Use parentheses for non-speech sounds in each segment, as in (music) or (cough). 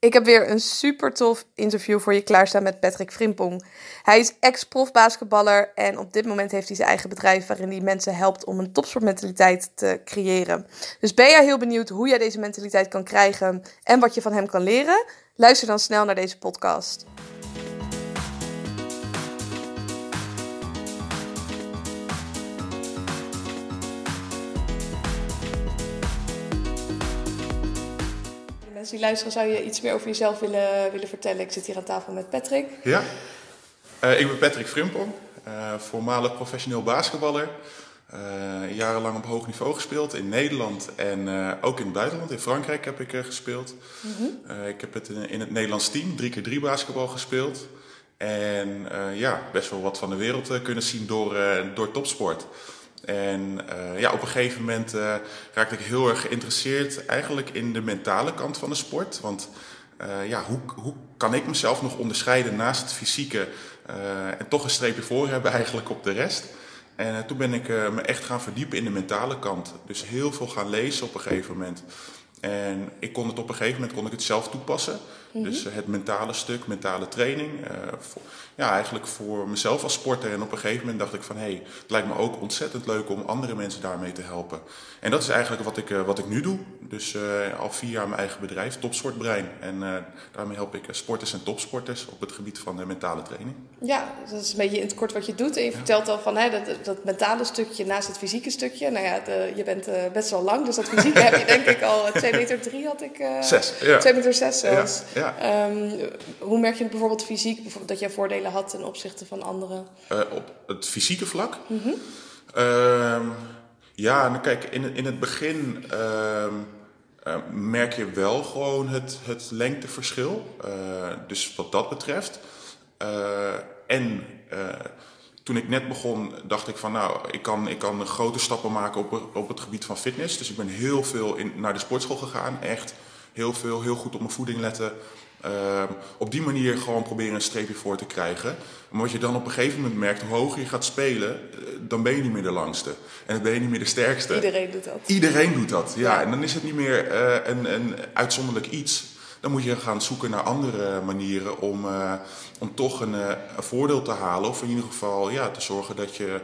Ik heb weer een super tof interview voor je klaarstaan met Patrick Frimpong. Hij is ex-profbasketballer en op dit moment heeft hij zijn eigen bedrijf waarin hij mensen helpt om een topsportmentaliteit te creëren. Dus ben jij heel benieuwd hoe jij deze mentaliteit kan krijgen en wat je van hem kan leren? Luister dan snel naar deze podcast. Mensen die luisteren, zou je iets meer over jezelf willen, willen vertellen? Ik zit hier aan tafel met Patrick. Ja, uh, ik ben Patrick Frimpel, uh, voormalig professioneel basketballer. Uh, jarenlang op hoog niveau gespeeld in Nederland en ook in het buitenland. In Frankrijk heb ik gespeeld. Mm -hmm. ik heb het in, in, het Nederlands team 3 keer 3 basketbal gespeeld. En ja, best wel wat van de wereld kunnen zien door, door topsport. En uh, ja, op een gegeven moment uh, raakte ik heel erg geïnteresseerd eigenlijk in de mentale kant van de sport. Want uh, ja, hoe, hoe kan ik mezelf nog onderscheiden naast het fysieke en toch een streepje voor hebben eigenlijk op de rest? En toen ben ik me echt gaan verdiepen in de mentale kant. Dus heel veel gaan lezen op een gegeven moment. En ik kon het op een gegeven moment kon ik het zelf toepassen. Mhm. Dus het mentale stuk, mentale training. Voor, ja, eigenlijk voor mezelf als sporter. En op een gegeven moment dacht ik van hé, hey, het lijkt me ook ontzettend leuk om andere mensen daarmee te helpen. En dat is eigenlijk wat ik, uh, wat ik nu doe. Dus uh, al vier jaar mijn eigen bedrijf, Topsportbrein. En daarmee help ik sporters en topsporters op het gebied van de mentale training. Ja, dat is een beetje in het kort wat je doet. En je ja. vertelt al van hè, dat, dat mentale stukje naast het fysieke stukje. Nou ja, de, je bent best wel lang, dus dat fysieke heb je denk ik al 2 meter 3 had ik. zes, ja. 2 meter 6 zelfs. Ja, ja. Um, hoe merk je bijvoorbeeld fysiek bijvoorbeeld dat jij voordelen had ten opzichte van anderen? Op het fysieke vlak? Mm -hmm. Ja, nou kijk, in, in het begin uh, merk je wel gewoon het, het lengteverschil. Eh, dus wat dat betreft. en toen ik net begon, dacht ik van nou, ik kan, ik kan grote stappen maken op, op het gebied van fitness. Dus ik ben heel veel in, naar de sportschool gegaan. Echt heel veel, heel goed op mijn voeding letten. Uh, op die manier gewoon proberen een streepje voor te krijgen. Maar wat je dan op een gegeven moment merkt, hoe hoger je gaat spelen, uh, dan ben je niet meer de langste. En dan ben je niet meer de sterkste. Iedereen doet dat. Iedereen doet dat, ja. En dan is het niet meer uh, een, een uitzonderlijk iets. Dan moet je gaan zoeken naar andere manieren om, om toch een, een, voordeel te halen. Of in ieder geval ja, te zorgen dat je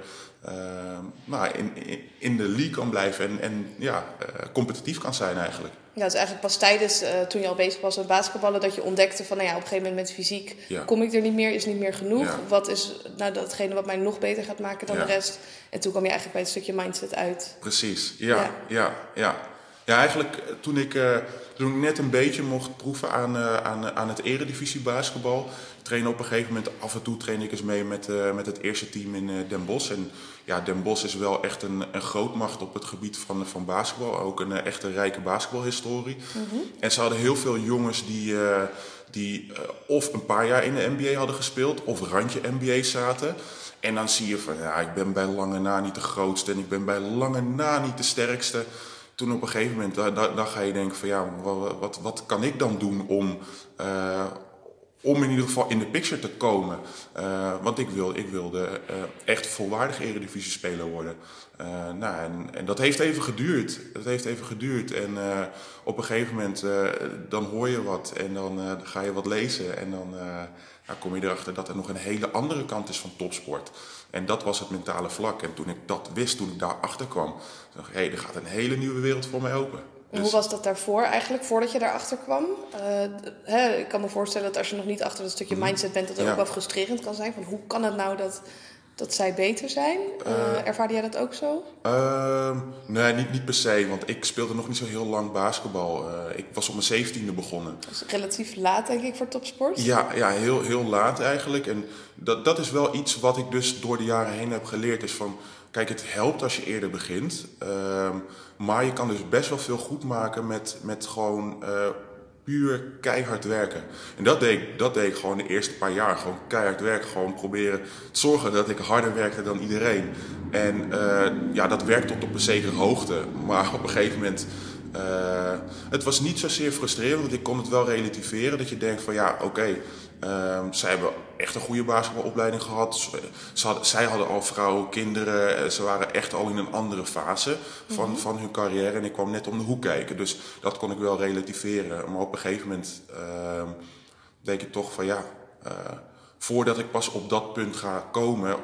nou, in, in de league kan blijven en, en ja, competitief kan zijn eigenlijk. Ja, het is eigenlijk pas tijdens, uh, toen je al bezig was met basketballen, dat je ontdekte van, nou ja, op een gegeven moment met fysiek ja. kom ik er niet meer, is niet meer genoeg. Ja. Wat is nou datgene wat mij nog beter gaat maken dan ja. de rest? En toen kwam je eigenlijk bij het stukje mindset uit. Precies, ja, ja, ja. Ja, eigenlijk toen ik, uh, toen ik net een beetje mocht proeven aan, uh, aan, aan het eredivisie basketbal, trainen op een gegeven moment, af en toe train ik eens mee met, uh, met het eerste team in uh, Den Bosch. En ja, Den Bosch is wel echt een, een grootmacht op het gebied van, van basketbal. Ook een uh, echte rijke basketbalhistorie. Mm -hmm. En ze hadden heel veel jongens die, die of een paar jaar in de NBA hadden gespeeld, of randje NBA zaten. En dan zie je van, ja, ik ben bij lange na niet de grootste en ik ben bij lange na niet de sterkste toen op een gegeven moment, dan, dan ga je denken van ja, wat, wat, wat kan ik dan doen om, uh, om in ieder geval in de picture te komen. Uh, want ik, wil, ik wilde uh, echt volwaardig eredivisie-speler worden. Uh, nou, en, en, dat heeft even geduurd. Dat heeft even geduurd. En op een gegeven moment, dan hoor je wat en dan ga je wat lezen. En dan nou, kom je erachter dat er nog een hele andere kant is van topsport. En dat was het mentale vlak. En toen ik dat wist, toen ik daarachter kwam, dacht ik, hé, hey, er gaat een hele nieuwe wereld voor mij open. Dus... Hoe was dat daarvoor eigenlijk, voordat je daarachter kwam? Uh, hè, ik kan me voorstellen dat als je nog niet achter dat stukje mindset bent, dat het ja. ook wel frustrerend kan zijn. Van hoe kan het nou dat, dat zij beter zijn? Uh, uh, ervaarde jij dat ook zo? Ehm, nee, niet, niet per se, want ik speelde nog niet zo heel lang basketbal. Eh, ik was op mijn zeventiende begonnen. Dat is relatief laat, denk ik, voor topsport? Ja, ja heel, heel laat eigenlijk. En dat, dat is wel iets wat ik dus door de jaren heen heb geleerd. Is van, kijk, het helpt als je eerder begint. Ehm, maar je kan dus best wel veel goed maken met, met gewoon uh, puur keihard werken. En dat deed, ik, dat deed ik gewoon de eerste paar jaar. Gewoon keihard werken. Gewoon proberen te zorgen dat ik harder werkte dan iedereen. En uh, ja, dat werkt tot op een zekere hoogte. Maar op een gegeven moment... Uh, het was niet zozeer frustrerend, want ik kon het wel relativeren. Dat je denkt van ja, oké, okay, uh, zij hebben echt een goede basketbalopleiding gehad. Ze, hadden, zij hadden al vrouwen, kinderen. eh, Ze waren echt al in een andere fase van, van hun carrière. En ik kwam net om de hoek kijken. Dus dat kon ik wel relativeren. Maar op een gegeven moment ehm, denk ik toch van ja, eh, voordat ik pas op dat punt ga komen,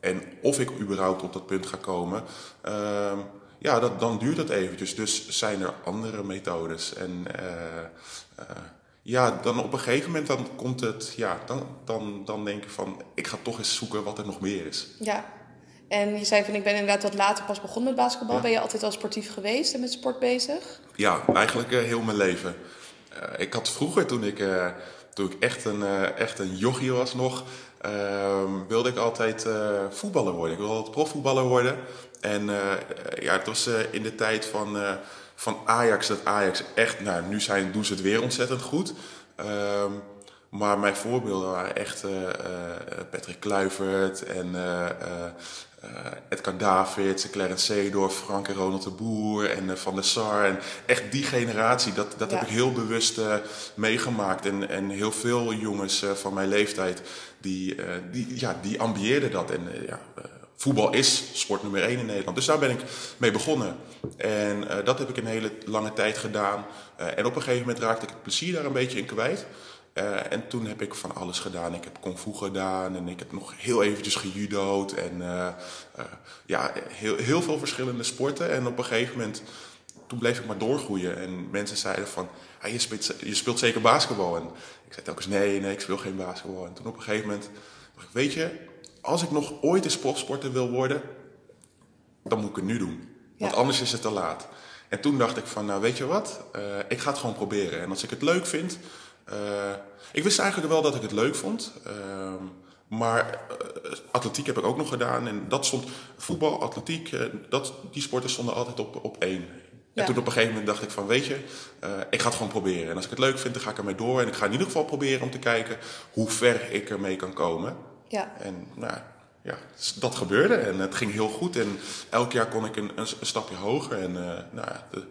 en of ik überhaupt op dat punt ga komen, ehm, ja, dat, dan duurt dat eventjes. Dus zijn er andere methodes. En eh, ja, dan op een gegeven moment dan komt het, ja, dan, dan, dan denk ik van, ik ga toch eens zoeken wat er nog meer is. Ja. En je zei van ik ben inderdaad wat later pas begonnen met basketbal. Ja. Ben je altijd al sportief geweest en met sport bezig? Ja, eigenlijk eh, heel mijn leven. Eh, ik had vroeger, toen ik, eh, toen ik echt, een, echt een jochie was nog, ehm, wilde ik altijd voetballer worden. Ik wilde altijd profvoetballer worden. En ja, het was in de tijd van, van Ajax dat Ajax echt, nou nu zijn, doen ze het weer ontzettend goed. Ehm, maar mijn voorbeelden waren echt eh, eh, Patrick Kluivert en eh, Edgar Davids, Clarence Seedorf, Frank en Ronald de Boer en Van der Sar. En echt die generatie, dat, dat Ja. heb ik heel bewust meegemaakt. En, en heel veel jongens van mijn leeftijd, die, die, ja, die ambieerden dat. En ja, voetbal is sport nummer één in Nederland. Dus daar ben ik mee begonnen. En eh, dat heb ik een hele lange tijd gedaan. Eh, en op een gegeven moment raakte ik het plezier daar een beetje in kwijt. Eh, en toen heb ik van alles gedaan. Ik heb kung gedaan en ik heb nog heel eventjes gejudo'd. En ja, heel, heel veel verschillende sporten. En op een gegeven moment, toen bleef ik maar doorgroeien. En mensen zeiden van, ah, je, speelt, je speelt zeker basketbal. En ik zei telkens, nee, nee, ik speel geen basketbal. En toen op een gegeven moment ik, weet je, als ik nog ooit een profsporter wil worden, dan moet ik het nu doen. Want Ja. anders is het te laat. En toen dacht ik van, nou weet je wat, Eh, ik ga het gewoon proberen. En als ik het leuk vind... eh, ik wist eigenlijk wel dat ik het leuk vond. Ehm, maar eh, atletiek heb ik ook nog gedaan. En dat stond, voetbal, atletiek, eh, dat, die sporten stonden altijd op, op één. Ja. En toen op een gegeven moment dacht ik van, weet je, eh, ik ga het gewoon proberen. En als ik het leuk vind, dan ga ik ermee door. En ik ga in ieder geval proberen om te kijken hoe ver ik ermee kan komen. Ja. En nou, ja, dat gebeurde en het ging heel goed. En elk jaar kon ik een, een, stapje hoger. En eh, nou, de-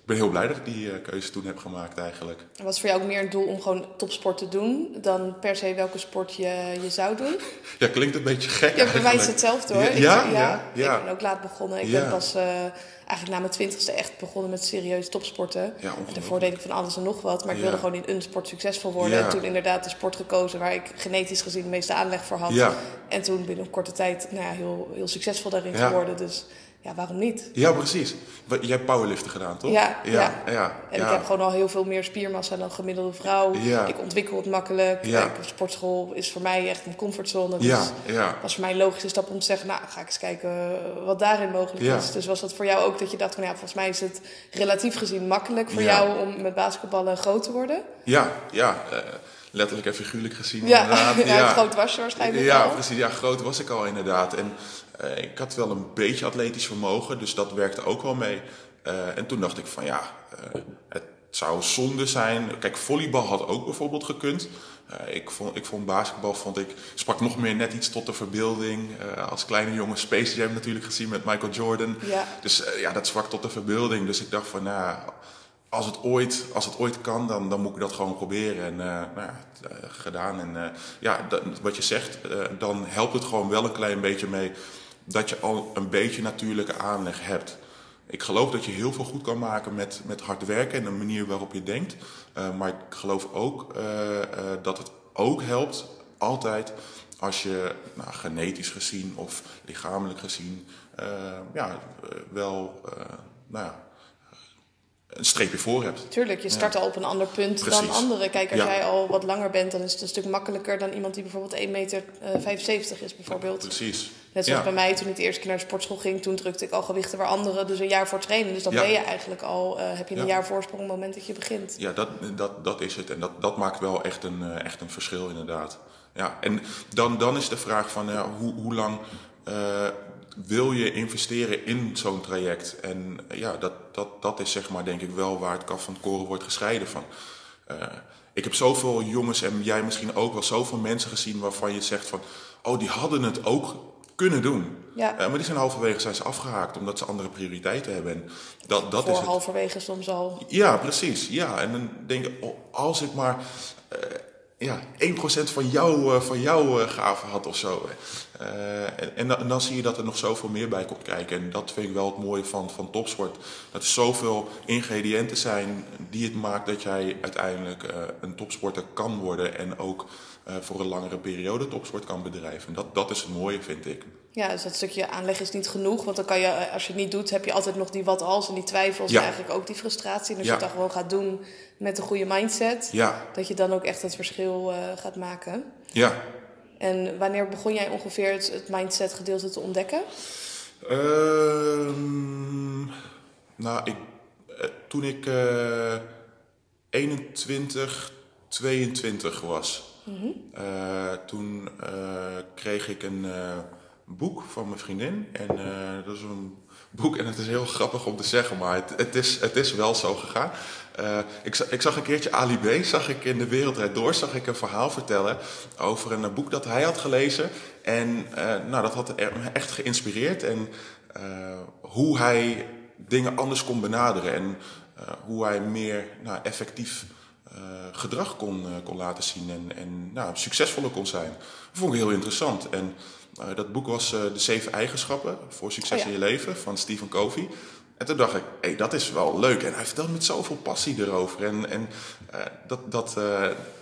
ik ben heel blij dat ik die eh, keuze toen heb gemaakt eigenlijk. En was voor jou ook meer een doel om gewoon topsport te doen dan per se welke sport je, je zou doen? (laughs) Ja, klinkt een beetje gek Ja, bij mij is hetzelfde hoor. Ja, Ik- ja, ja, ja. Ik ben ook laat begonnen. Ik ben pas eh, eigenlijk na mijn twintigste echt begonnen met serieus topsporten. en daarvoor deed ik van alles en nog wat. Maar ik wilde gewoon in een sport succesvol worden. En toen inderdaad de sport gekozen waar ik genetisch gezien de meeste aanleg voor had. Ja. En toen binnen een korte tijd nou ja, heel, heel succesvol daarin geworden. Dus ja, waarom niet? Ja, precies. Jij hebt powerliften gedaan, toch? Ja, ja, ja. ja, En ja. ik heb gewoon al heel veel meer spiermassa dan gemiddelde vrouw. Ja. Ik ontwikkel het makkelijk. Sportschool is voor mij echt een comfortzone. Dus Ja, ja. was voor mij een logische stap om te zeggen, nou ga ik eens kijken wat daarin mogelijk is. Dus was dat voor jou ook dat je dacht van ja, volgens mij is het relatief gezien makkelijk voor jou om met basketballen groot te worden? Ja, ja. eh, letterlijk en figuurlijk gezien Ja, inderdaad. (laughs) ja, groot was je waarschijnlijk Ja, al. precies. Ja, groot was ik al inderdaad. En ik had wel een beetje atletisch vermogen, dus dat werkte ook wel mee. Eh, en toen dacht ik van ja, eh, het zou zonde zijn. Kijk, volleybal had ook bijvoorbeeld gekund. Eh, ik, vond, ik vond basketbal, vond ik, sprak nog meer net iets tot de verbeelding. Eh, als kleine jongen Space Jam natuurlijk gezien met Michael Jordan. Ja. Dus eh, ja, dat sprak tot de verbeelding. Dus ik dacht van nou, als het ooit, als het ooit kan, dan, dan moet ik dat gewoon proberen. En eh, nou eh, gedaan. En eh, ja, dat- wat je zegt, eh, dan helpt het gewoon wel een klein beetje mee dat je al een beetje natuurlijke aanleg hebt. Ik geloof dat je heel veel goed kan maken met, met hard werken en de manier waarop je denkt. Eh, maar ik geloof ook eh, eh, dat het ook helpt, altijd, als je nou, genetisch gezien of lichamelijk gezien ja, wel nou ja, een streepje voor hebt. Tuurlijk, je start al op een ander punt dan anderen. Kijk, als Ja. jij al wat langer bent, dan is het een stuk makkelijker dan iemand die bijvoorbeeld 1,75 meter eh, 75 is bijvoorbeeld. Precies. Net zoals bij mij toen ik de eerste keer naar de sportschool ging, toen drukte ik al gewichten waar anderen dus een jaar voor trainen. Dus dan ben je eigenlijk al, eh, heb je een Ja. jaar voorsprong op het moment dat je begint. Ja, dat, dat, dat is het. En dat, dat maakt wel echt een, eh, echt een verschil, inderdaad. Ja, en dan, dan is de vraag van ja, hoe, hoe lang wil je investeren in zo'n traject? En eh, ja, dat, dat, dat is zeg maar denk ik wel waar het kaf van het koren wordt gescheiden van. Eh, ik heb zoveel jongens en jij misschien ook wel zoveel mensen gezien waarvan je zegt van... Oh, die hadden het ook kunnen doen. Ja. Eh, maar die zijn halverwege zijn ze afgehaakt omdat ze andere prioriteiten hebben. En dat, dat voor is het. halverwege soms al. Ja, precies. Ja, en dan denk ik, oh, als ik maar. Ja, 1% van, jou, van jouw gave had of zo. en, en, dan, dan zie je dat er nog zoveel meer bij komt kijken. En dat vind ik wel het mooie van, van topsport. Dat er zoveel ingrediënten zijn die het maakt dat jij uiteindelijk een topsporter kan worden. En ook voor een langere periode topsport kan bedrijven. Dat, dat is het mooie, vind ik. Ja, dus dat stukje aanleg is niet genoeg. Want dan kan je, als je het niet doet, heb je altijd nog die wat als en die twijfels. En eigenlijk ook die frustratie. En als je het dan gewoon gaat doen met een goede mindset, ja. dat je dan ook echt het verschil uh, gaat maken. Ja. En wanneer begon jij ongeveer het, het mindset gedeelte te ontdekken? Ehm, nou, ik, eh, toen ik uh, 21, 22 was, mm toen kreeg ik een boek van mijn vriendin. En uh, dat is een boek, en het is heel grappig om te zeggen, maar het, het is, het is wel zo gegaan. Uh, ik, ik, zag een keertje Ali B, zag ik in de Wereldrijd Door, zag ik een verhaal vertellen over een boek dat hij had gelezen. En nou, dat had me echt geïnspireerd. En hoe hij dingen anders kon benaderen en hoe hij meer nou, effectief gedrag kon, kon laten zien en, en nou, succesvoller kon zijn. Dat vond ik heel interessant. En uh, dat boek was uh, De Zeven Eigenschappen voor Succes oh, ja. in je Leven van Stephen Covey. En toen dacht ik, hé, hey, dat is wel leuk. En hij vertelt met zoveel passie erover. En, en uh, dat, dat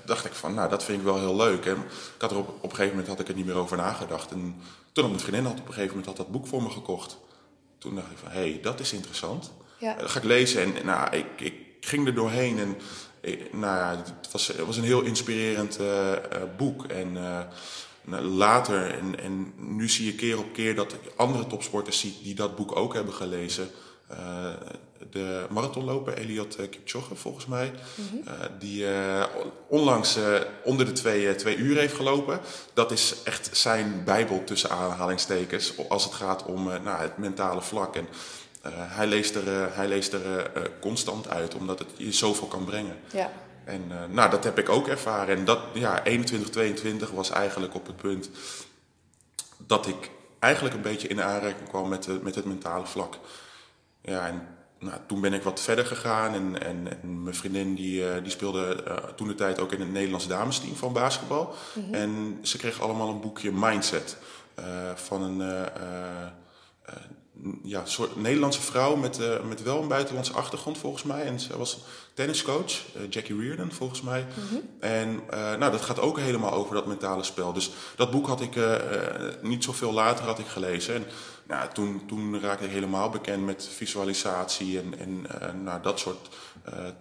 dacht ik van, nou, dat vind ik wel heel leuk. En ik had er op, op een gegeven moment had ik er niet meer over nagedacht. En toen had mijn vriendin had op een gegeven moment had dat boek voor me gekocht. Toen dacht ik van, hé, hey, dat is interessant. Ja. dat ga ik lezen. En nou, ik, ik ging er doorheen. En nou ja, het was, het was een heel inspirerend boek. En later, en, en nu zie je keer op keer dat ik andere topsporters zie die dat boek ook hebben gelezen. Uh, de marathonloper Eliot Kipchoge, volgens mij, mm -hmm. uh, die uh, onlangs onder de twee, twee uur heeft gelopen. Dat is echt zijn bijbel tussen aanhalingstekens als het gaat om nou, het mentale vlak. En hij leest er, hij leest er constant uit, omdat het je zoveel kan brengen. Ja. En uh, nou, dat heb ik ook ervaren. En dat, ja, 21, 22 was eigenlijk op het punt dat ik eigenlijk een beetje in aanraking kwam met, de, met het mentale vlak. Ja, en nou, toen ben ik wat verder gegaan. En, en, en mijn vriendin die, uh, die speelde uh, toen de tijd ook in het Nederlands damesteam van basketbal. Mm -hmm. En ze kreeg allemaal een boekje Mindset van een ja, soort Nederlandse vrouw met, uh, met wel een buitenlandse achtergrond volgens mij. En ze was tenniscoach, uh, Jackie Reardon volgens mij. Mm -hmm. En uh, nou, dat gaat ook helemaal over dat mentale spel. Dus dat boek had ik niet zoveel later had ik gelezen. En nou, toen, toen raakte ik helemaal bekend met visualisatie en, en nou, dat soort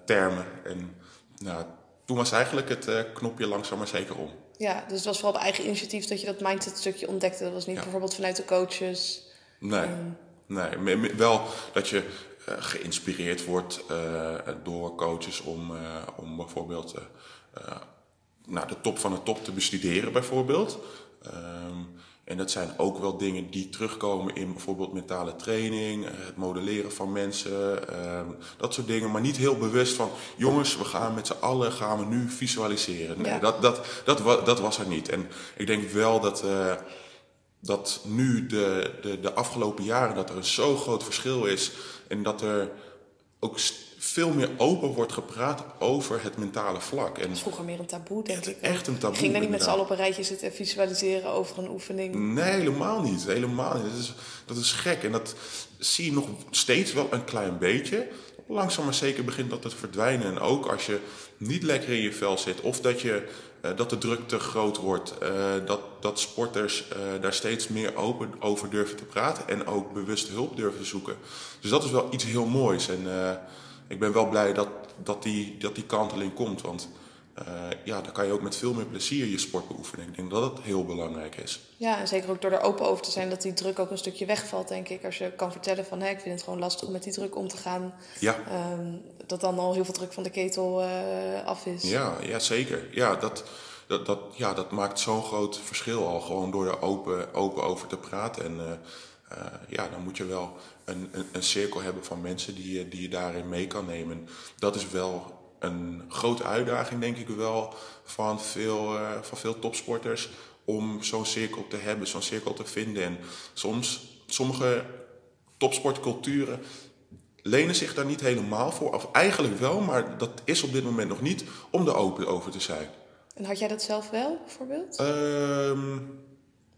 termen. En nou, toen was eigenlijk het knopje langzaam maar zeker om. Ja, dus het was vooral op eigen initiatief dat je dat mindset stukje ontdekte. Dat was niet ja. bijvoorbeeld vanuit de coaches. Nee. Um, Nee, wel dat je uh, geïnspireerd wordt uh, door coaches om, uh, om bijvoorbeeld nou, de top van de top te bestuderen, bijvoorbeeld. Um, en dat zijn ook wel dingen die terugkomen in bijvoorbeeld mentale training, het modelleren van mensen, um, dat soort dingen. Maar niet heel bewust van, jongens, we gaan met z'n allen gaan we nu visualiseren. Nee, ja. dat, dat, dat, dat, was er niet. En ik denk wel dat dat nu de, de, de afgelopen jaren dat er een zo groot verschil is en dat er ook veel meer open wordt gepraat over het mentale vlak. En dat is vroeger meer een taboe, denk ik. Echt een taboe. Ging daar niet met z'n allen op een rijtje zitten en visualiseren over een oefening. Nee, helemaal niet. Helemaal niet. Dat is, dat is gek. En dat zie je nog steeds wel een klein beetje. Langzaam maar zeker begint dat te verdwijnen. En ook als je niet lekker in je vel zit of dat je dat de druk te groot wordt. Uh, dat, dat sporters uh, daar steeds meer open over durven te praten en ook bewust hulp durven zoeken. Dus dat is wel iets heel moois. En ik ben wel blij dat, dat, die, dat die kanteling komt. Want ja, dan kan je ook met veel meer plezier je sport beoefenen. Ik denk dat dat heel belangrijk is. Ja, en zeker ook door er open over te zijn dat die druk ook een stukje wegvalt, denk ik. Als je kan vertellen van hé, ik vind het gewoon lastig om met die druk om te gaan. Ja. Um, dat dan al heel veel druk van de ketel uh, af is. Ja, ja zeker. Ja, dat, dat, dat, ja, dat maakt zo'n groot verschil al. Gewoon door er open, open over te praten. En uh, uh, ja, dan moet je wel een, een, een, cirkel hebben van mensen die, die je daarin mee kan nemen. Dat is wel een grote uitdaging, denk ik wel, van veel, uh, van veel topsporters. Om zo'n cirkel te hebben, zo'n cirkel te vinden. En soms, sommige topsportculturen lenen zich daar niet helemaal voor. Of eigenlijk wel, maar dat is op dit moment nog niet om er open over te zijn. En had jij dat zelf wel, bijvoorbeeld? Ehm,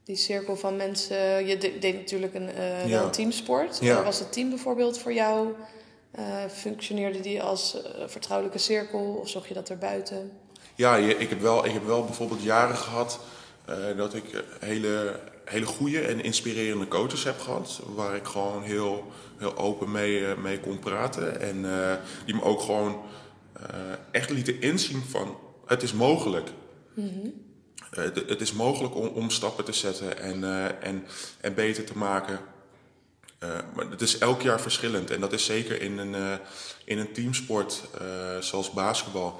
Die cirkel van mensen. Je de- deed natuurlijk een, eh, Ja. een teamsport. Ja. Was het team bijvoorbeeld voor jou? Eh, functioneerde die als eh, vertrouwelijke cirkel of zocht je dat erbuiten? Ja, ik heb wel, ik heb wel bijvoorbeeld jaren gehad eh, dat ik hele, hele goede en inspirerende coaches heb gehad. Waar ik gewoon heel, heel open mee, mee kon praten. En die me ook gewoon echt lieten inzien van het is mogelijk. Het, het is mogelijk om, om stappen te zetten en, en, en beter te maken. Eh, maar het is elk jaar verschillend. En dat is zeker in een, eh, in een teamsport eh, zoals basketbal,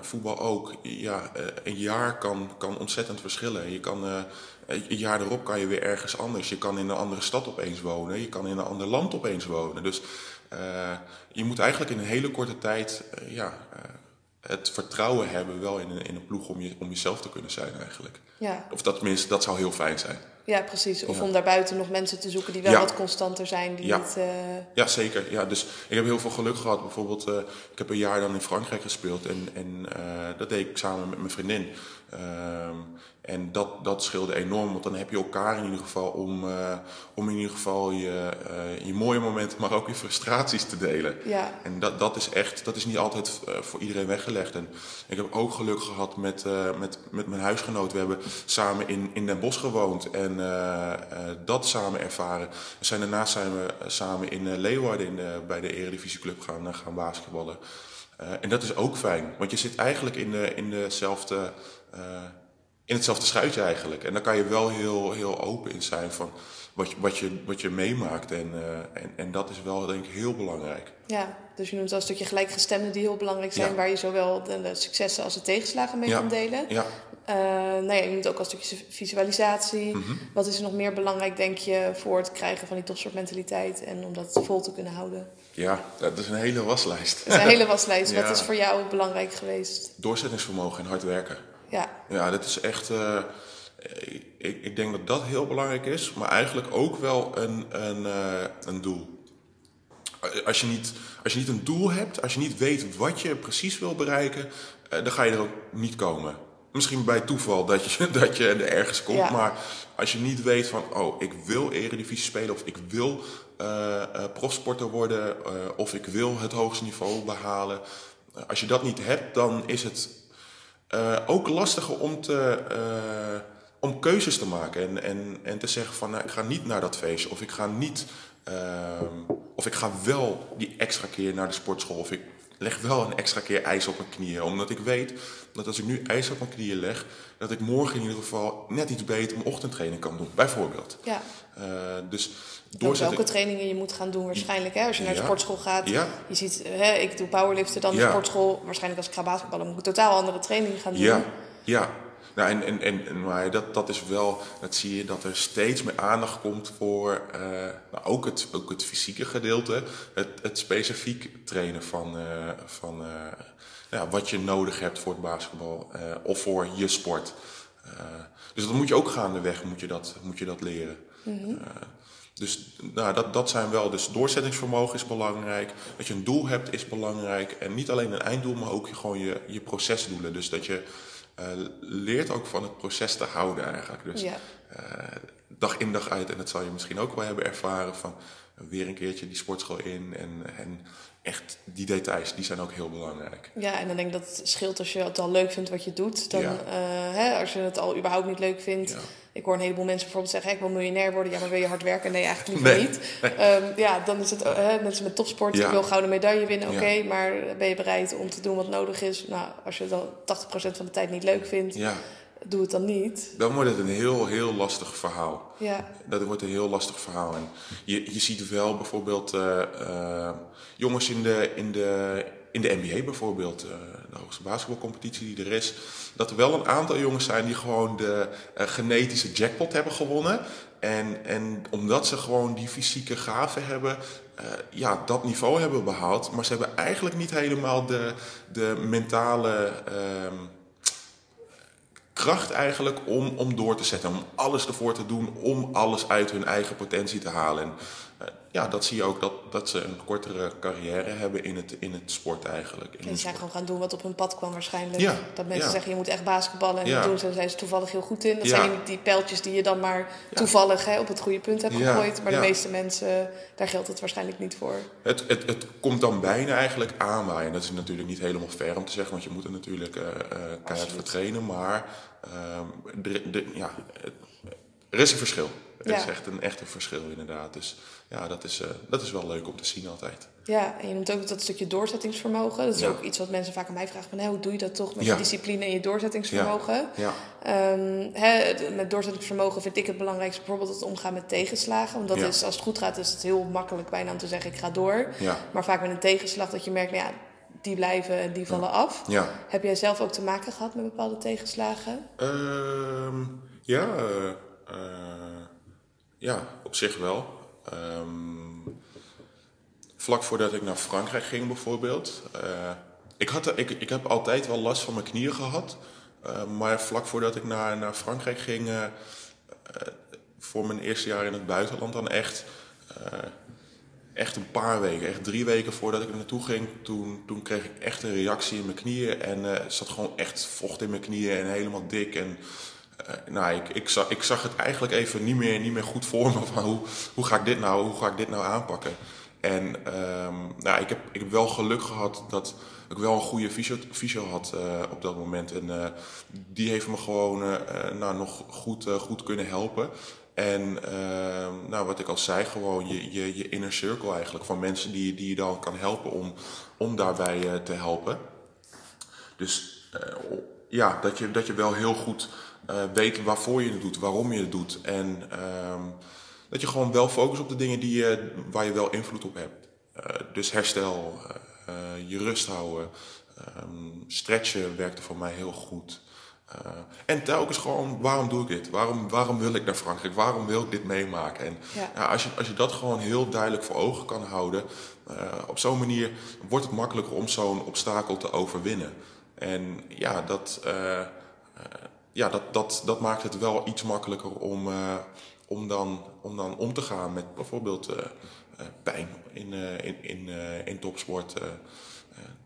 voetbal ook. Ja, een jaar kan, kan ontzettend verschillen. Je kan, een jaar erop kan je weer ergens anders. Je kan in een andere stad opeens wonen. Je kan in een ander land opeens wonen. Dus je moet eigenlijk in een hele korte tijd ja, het vertrouwen hebben wel in een, in een ploeg om, je, om jezelf te kunnen zijn eigenlijk. Ja, Of dat tenminste, dat zou heel fijn zijn. Ja precies. Of Ja. om daarbuiten nog mensen te zoeken die wel Ja. wat constanter zijn. Die Ja. niet, eh, Ja, zeker. Ja, dus ik heb heel veel geluk gehad. Bijvoorbeeld, eh, ik heb een jaar dan in Frankrijk gespeeld en, en eh, dat deed ik samen met mijn vriendin. En dat, dat scheelde enorm, want dan heb je elkaar in ieder geval om, eh, om in ieder geval je, eh, je mooie momenten, maar ook je frustraties te delen. ja. En dat, dat is echt, dat is niet altijd eh, voor iedereen weggelegd. En ik heb ook geluk gehad met, met, met mijn huisgenoot. We hebben samen in, in Den Bosch gewoond en dat samen ervaren. We zijn daarnaast zijn we samen in Leeuwarden in de, bij de Eredivisieclub gaan, gaan basketballen. En dat is ook fijn, want je zit eigenlijk in, de, in, dezelfde, in hetzelfde schuitje eigenlijk. En daar kan je wel heel, heel open in zijn van wat je, wat je, wat je meemaakt. En, eh, en, en dat is wel denk ik heel belangrijk. Ja, dus je noemt wel een stukje gelijkgestemden die heel belangrijk zijn, Ja. waar je zowel de, de successen als de tegenslagen mee Ja. kan delen. Ja, Eh, nou ja, je noemt ook al een stukje visualisatie. Mhm. Wat is er nog meer belangrijk, denk je, voor het krijgen van die topsportmentaliteit en om dat vol te kunnen houden? ja, dat is een hele waslijst. Is een hele waslijst. (laughs) Ja. Wat is voor jou belangrijk geweest? Doorzettingsvermogen en hard werken. Ja, dat is echt. eh, ik, ik denk dat dat heel belangrijk is, maar eigenlijk ook wel een, een, eh, een doel. Als je, niet, als je niet een doel hebt, als je niet weet wat je precies wil bereiken, eh, dan ga je er ook niet komen. Misschien bij toeval dat je, (laughs) dat je er ergens komt, Ja. maar als je niet weet van, oh, ik wil eredivisie spelen of ik wil profsporter worden of ik wil het hoogste niveau behalen. Eh, als je dat niet hebt, dan is het eh, ook lastiger om, te, eh, om keuzes te maken en, en, en te zeggen van nou, ik ga niet naar dat feestje of ik ga niet ehm, of ik ga wel die extra keer naar de sportschool of ik leg wel een extra keer ijs op mijn knieën omdat ik weet dat als ik nu ijs op mijn knieën leg dat ik morgen in ieder geval net iets beter mijn ochtendtraining kan doen bijvoorbeeld. ja. Eh, dus doorzetten. welke trainingen je moet gaan doen waarschijnlijk. Hè? Als je naar de Ja. sportschool gaat. Ja. Je ziet, hè, ik doe powerliften, dan de sportschool. Waarschijnlijk als ik ga basketballen moet ik een totaal andere training gaan doen. Ja, ja. Nou, en, en, en, maar dat, dat is wel, dat zie je dat er steeds meer aandacht komt voor eh, nou, ook, het, ook het fysieke gedeelte, het, het specifiek trainen van, eh, van eh, ja, wat je nodig hebt voor het basketbal of voor je sport. Dus dat moet je ook gaandeweg moet je dat, moet je dat leren. Eh, dus nou, dat, dat zijn wel, dus doorzettingsvermogen is belangrijk. Dat je een doel hebt is belangrijk. En niet alleen een einddoel, maar ook gewoon je, je procesdoelen. Dus dat je eh, leert ook van het proces te houden eigenlijk. Dus Ja. eh, dag in dag uit, en dat zal je misschien ook wel hebben ervaren, van weer een keertje die sportschool in. En, en echt die details, die zijn ook heel belangrijk. Ja, en dan denk ik dat het scheelt als je het al leuk vindt wat je doet. Dan, Ja. eh, hè, als je het al überhaupt niet leuk vindt. Ja. Ik hoor een heleboel mensen bijvoorbeeld zeggen: Ik wil miljonair worden. Ja, maar wil je hard werken? Nee, eigenlijk liever Nee. niet. (laughs) Ehm, ja, dan is het eh, hè, mensen met topsport. Ja. Ik wil gouden medaille winnen. Oké, maar ben je bereid om te doen wat nodig is? Nou, als je het dan 80% van de tijd niet leuk vindt, Ja, doe het dan niet. dan wordt het een heel, heel lastig verhaal. Ja, Dat wordt een heel lastig verhaal. En je, je ziet wel bijvoorbeeld eh, eh, jongens in de, in, de, in de NBA bijvoorbeeld, eh, de hoogste basketbalcompetitie die er is, dat er wel een aantal jongens zijn die gewoon de genetische jackpot hebben gewonnen. En, en omdat ze gewoon die fysieke gaven hebben, ja, dat niveau hebben behaald. Maar ze hebben eigenlijk niet helemaal de, de mentale ehm, kracht eigenlijk om, om door te zetten. Om alles ervoor te doen, om alles uit hun eigen potentie te halen. En ja, dat zie je ook dat, dat ze een kortere carrière hebben in het, in het sport eigenlijk. In En ze zijn sport. gewoon gaan doen wat op hun pad kwam waarschijnlijk. Ja, Dat mensen ja. zeggen, je moet echt basketballen. En Ja. dat doen ze, daar zijn ze toevallig heel goed in. Dat zijn die pijltjes die je dan maar toevallig hè, op het goede punt hebt gegooid. Maar de meeste mensen, daar geldt het waarschijnlijk niet voor. Het, het, het komt dan bijna eigenlijk aanwaaien. Dat is natuurlijk niet helemaal fair om te zeggen, want je moet er natuurlijk eh, eh, keihard voor trainen. Maar ehm, de, de, ja, er is een verschil. Er Ja. is echt een, echt een verschil inderdaad. Dus ja, dat is, eh, dat is wel leuk om te zien altijd. Ja, en je noemt ook dat stukje doorzettingsvermogen. Dat is Ja. ook iets wat mensen vaak aan mij vragen. Van, hoe doe je dat toch met Ja. je discipline en je doorzettingsvermogen? Ja, Ehm, hè, met doorzettingsvermogen vind ik het belangrijkste bijvoorbeeld het omgaan met tegenslagen. Want dat Ja. is, als het goed gaat, is het heel makkelijk bijna om te zeggen ik ga door. Maar vaak met een tegenslag dat je merkt, nou ja, die blijven en die vallen af. ja. Heb jij zelf ook te maken gehad met bepaalde tegenslagen? Ehm, ja, eh, eh, ja, op zich wel. Ehm, vlak voordat ik naar Frankrijk ging bijvoorbeeld. eh, ik, had, ik, ik heb altijd wel last van mijn knieën gehad. eh, maar vlak voordat ik naar, naar Frankrijk ging, voor mijn eerste jaar in het buitenland dan echt... echt een paar weken, echt drie weken voordat ik er naartoe ging, toen, toen kreeg ik echt een reactie in mijn knieën. En er zat gewoon echt vocht in mijn knieën en helemaal dik. En eh, nou, ik, ik, zag, ik zag het eigenlijk even niet meer, niet meer goed voor me. Van hoe, hoe, ga ik dit nou, hoe ga ik dit nou aanpakken? En ehm, nou, ik, heb, ik heb wel geluk gehad dat ik wel een goede fysio, fysio had eh, op dat moment. En die heeft me gewoon nou, nog goed, goed kunnen helpen. En ehm, nou, wat ik al zei, gewoon je, je, je inner circle eigenlijk. Van mensen die, die je dan kan helpen om, om daarbij eh, te helpen. Dus eh, ja, dat je, dat je wel heel goed eh, weet waarvoor je het doet, waarom je het doet. En ehm, dat je gewoon wel focust op de dingen die je, waar je wel invloed op hebt. Dus herstel, je rust houden, ehm, stretchen werkte voor mij heel goed. Eh, en telkens gewoon, waarom doe ik dit? Waarom, waarom wil ik naar Frankrijk? Waarom wil ik dit meemaken? En Ja. ja, als, je, als je dat gewoon heel duidelijk voor ogen kan houden, eh, op zo'n manier wordt het makkelijker om zo'n obstakel te overwinnen. En ja, dat, eh, ja dat, dat, dat maakt het wel iets makkelijker om, om, dan, om dan om te gaan met bijvoorbeeld pijn in, in, in, in topsport.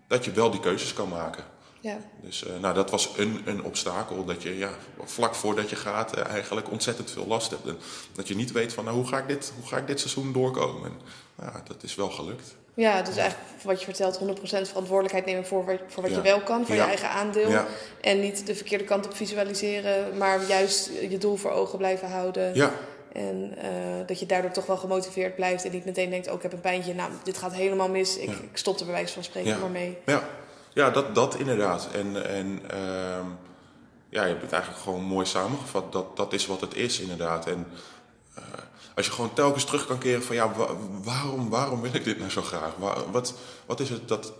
dat je wel die keuzes kan maken. Ja. Dus eh, nou, dat was een, een obstakel. Dat je ja, vlak voordat je gaat eh, eigenlijk ontzettend veel last hebt. En dat je niet weet van nou, hoe, ga ik dit, hoe ga ik dit seizoen doorkomen. En, ja, dat is wel gelukt. ja, dus eigenlijk wat je vertelt, 100% verantwoordelijkheid nemen voor wat, voor wat Ja. je wel kan, voor Ja. je eigen aandeel. Ja. En niet de verkeerde kant op visualiseren, maar juist je doel voor ogen blijven houden. Ja, En eh, dat je daardoor toch wel gemotiveerd blijft en niet meteen denkt, oh ik heb een pijntje, nou dit gaat helemaal mis, ik, ik stop er bij wijze van spreken maar mee. ja. Ja dat, dat inderdaad. En, en ehm, ja, je hebt het eigenlijk gewoon mooi samengevat. Dat, dat is wat het is inderdaad. En eh, als je gewoon telkens terug kan keren van ja, wa- waarom, waarom wil ik dit nou zo graag? Wa- wat, wat is het dat,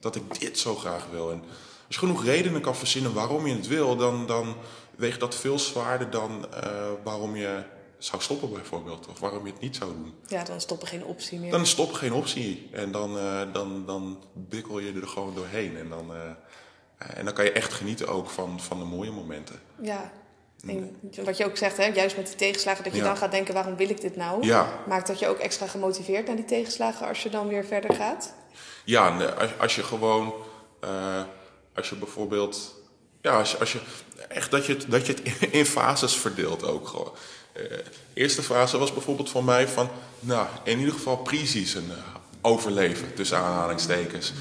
dat ik dit zo graag wil? En als je genoeg redenen kan verzinnen waarom je het wil, dan, dan weegt dat veel zwaarder dan eh, waarom je zou stoppen bijvoorbeeld. Of waarom je het niet zou doen. Ja, dan stoppen geen optie meer. Dan stoppen geen optie. En dan, eh, dan, dan bikkel je er gewoon doorheen. En dan, eh, en dan kan je echt genieten ook van, van de mooie momenten. Ja. En wat je ook zegt, hè, juist met die tegenslagen, dat je Ja. dan gaat denken, waarom wil ik dit nou? Ja, Maakt dat je ook extra gemotiveerd naar die tegenslagen als je dan weer verder gaat? ja eh, als, als je gewoon, als je bijvoorbeeld, ja, als je, als je echt dat je het, dat je het in fases verdeelt ook gewoon. Eh, eerste fase was bijvoorbeeld voor mij van, nou, in ieder geval pre-season eh, overleven, tussen aanhalingstekens.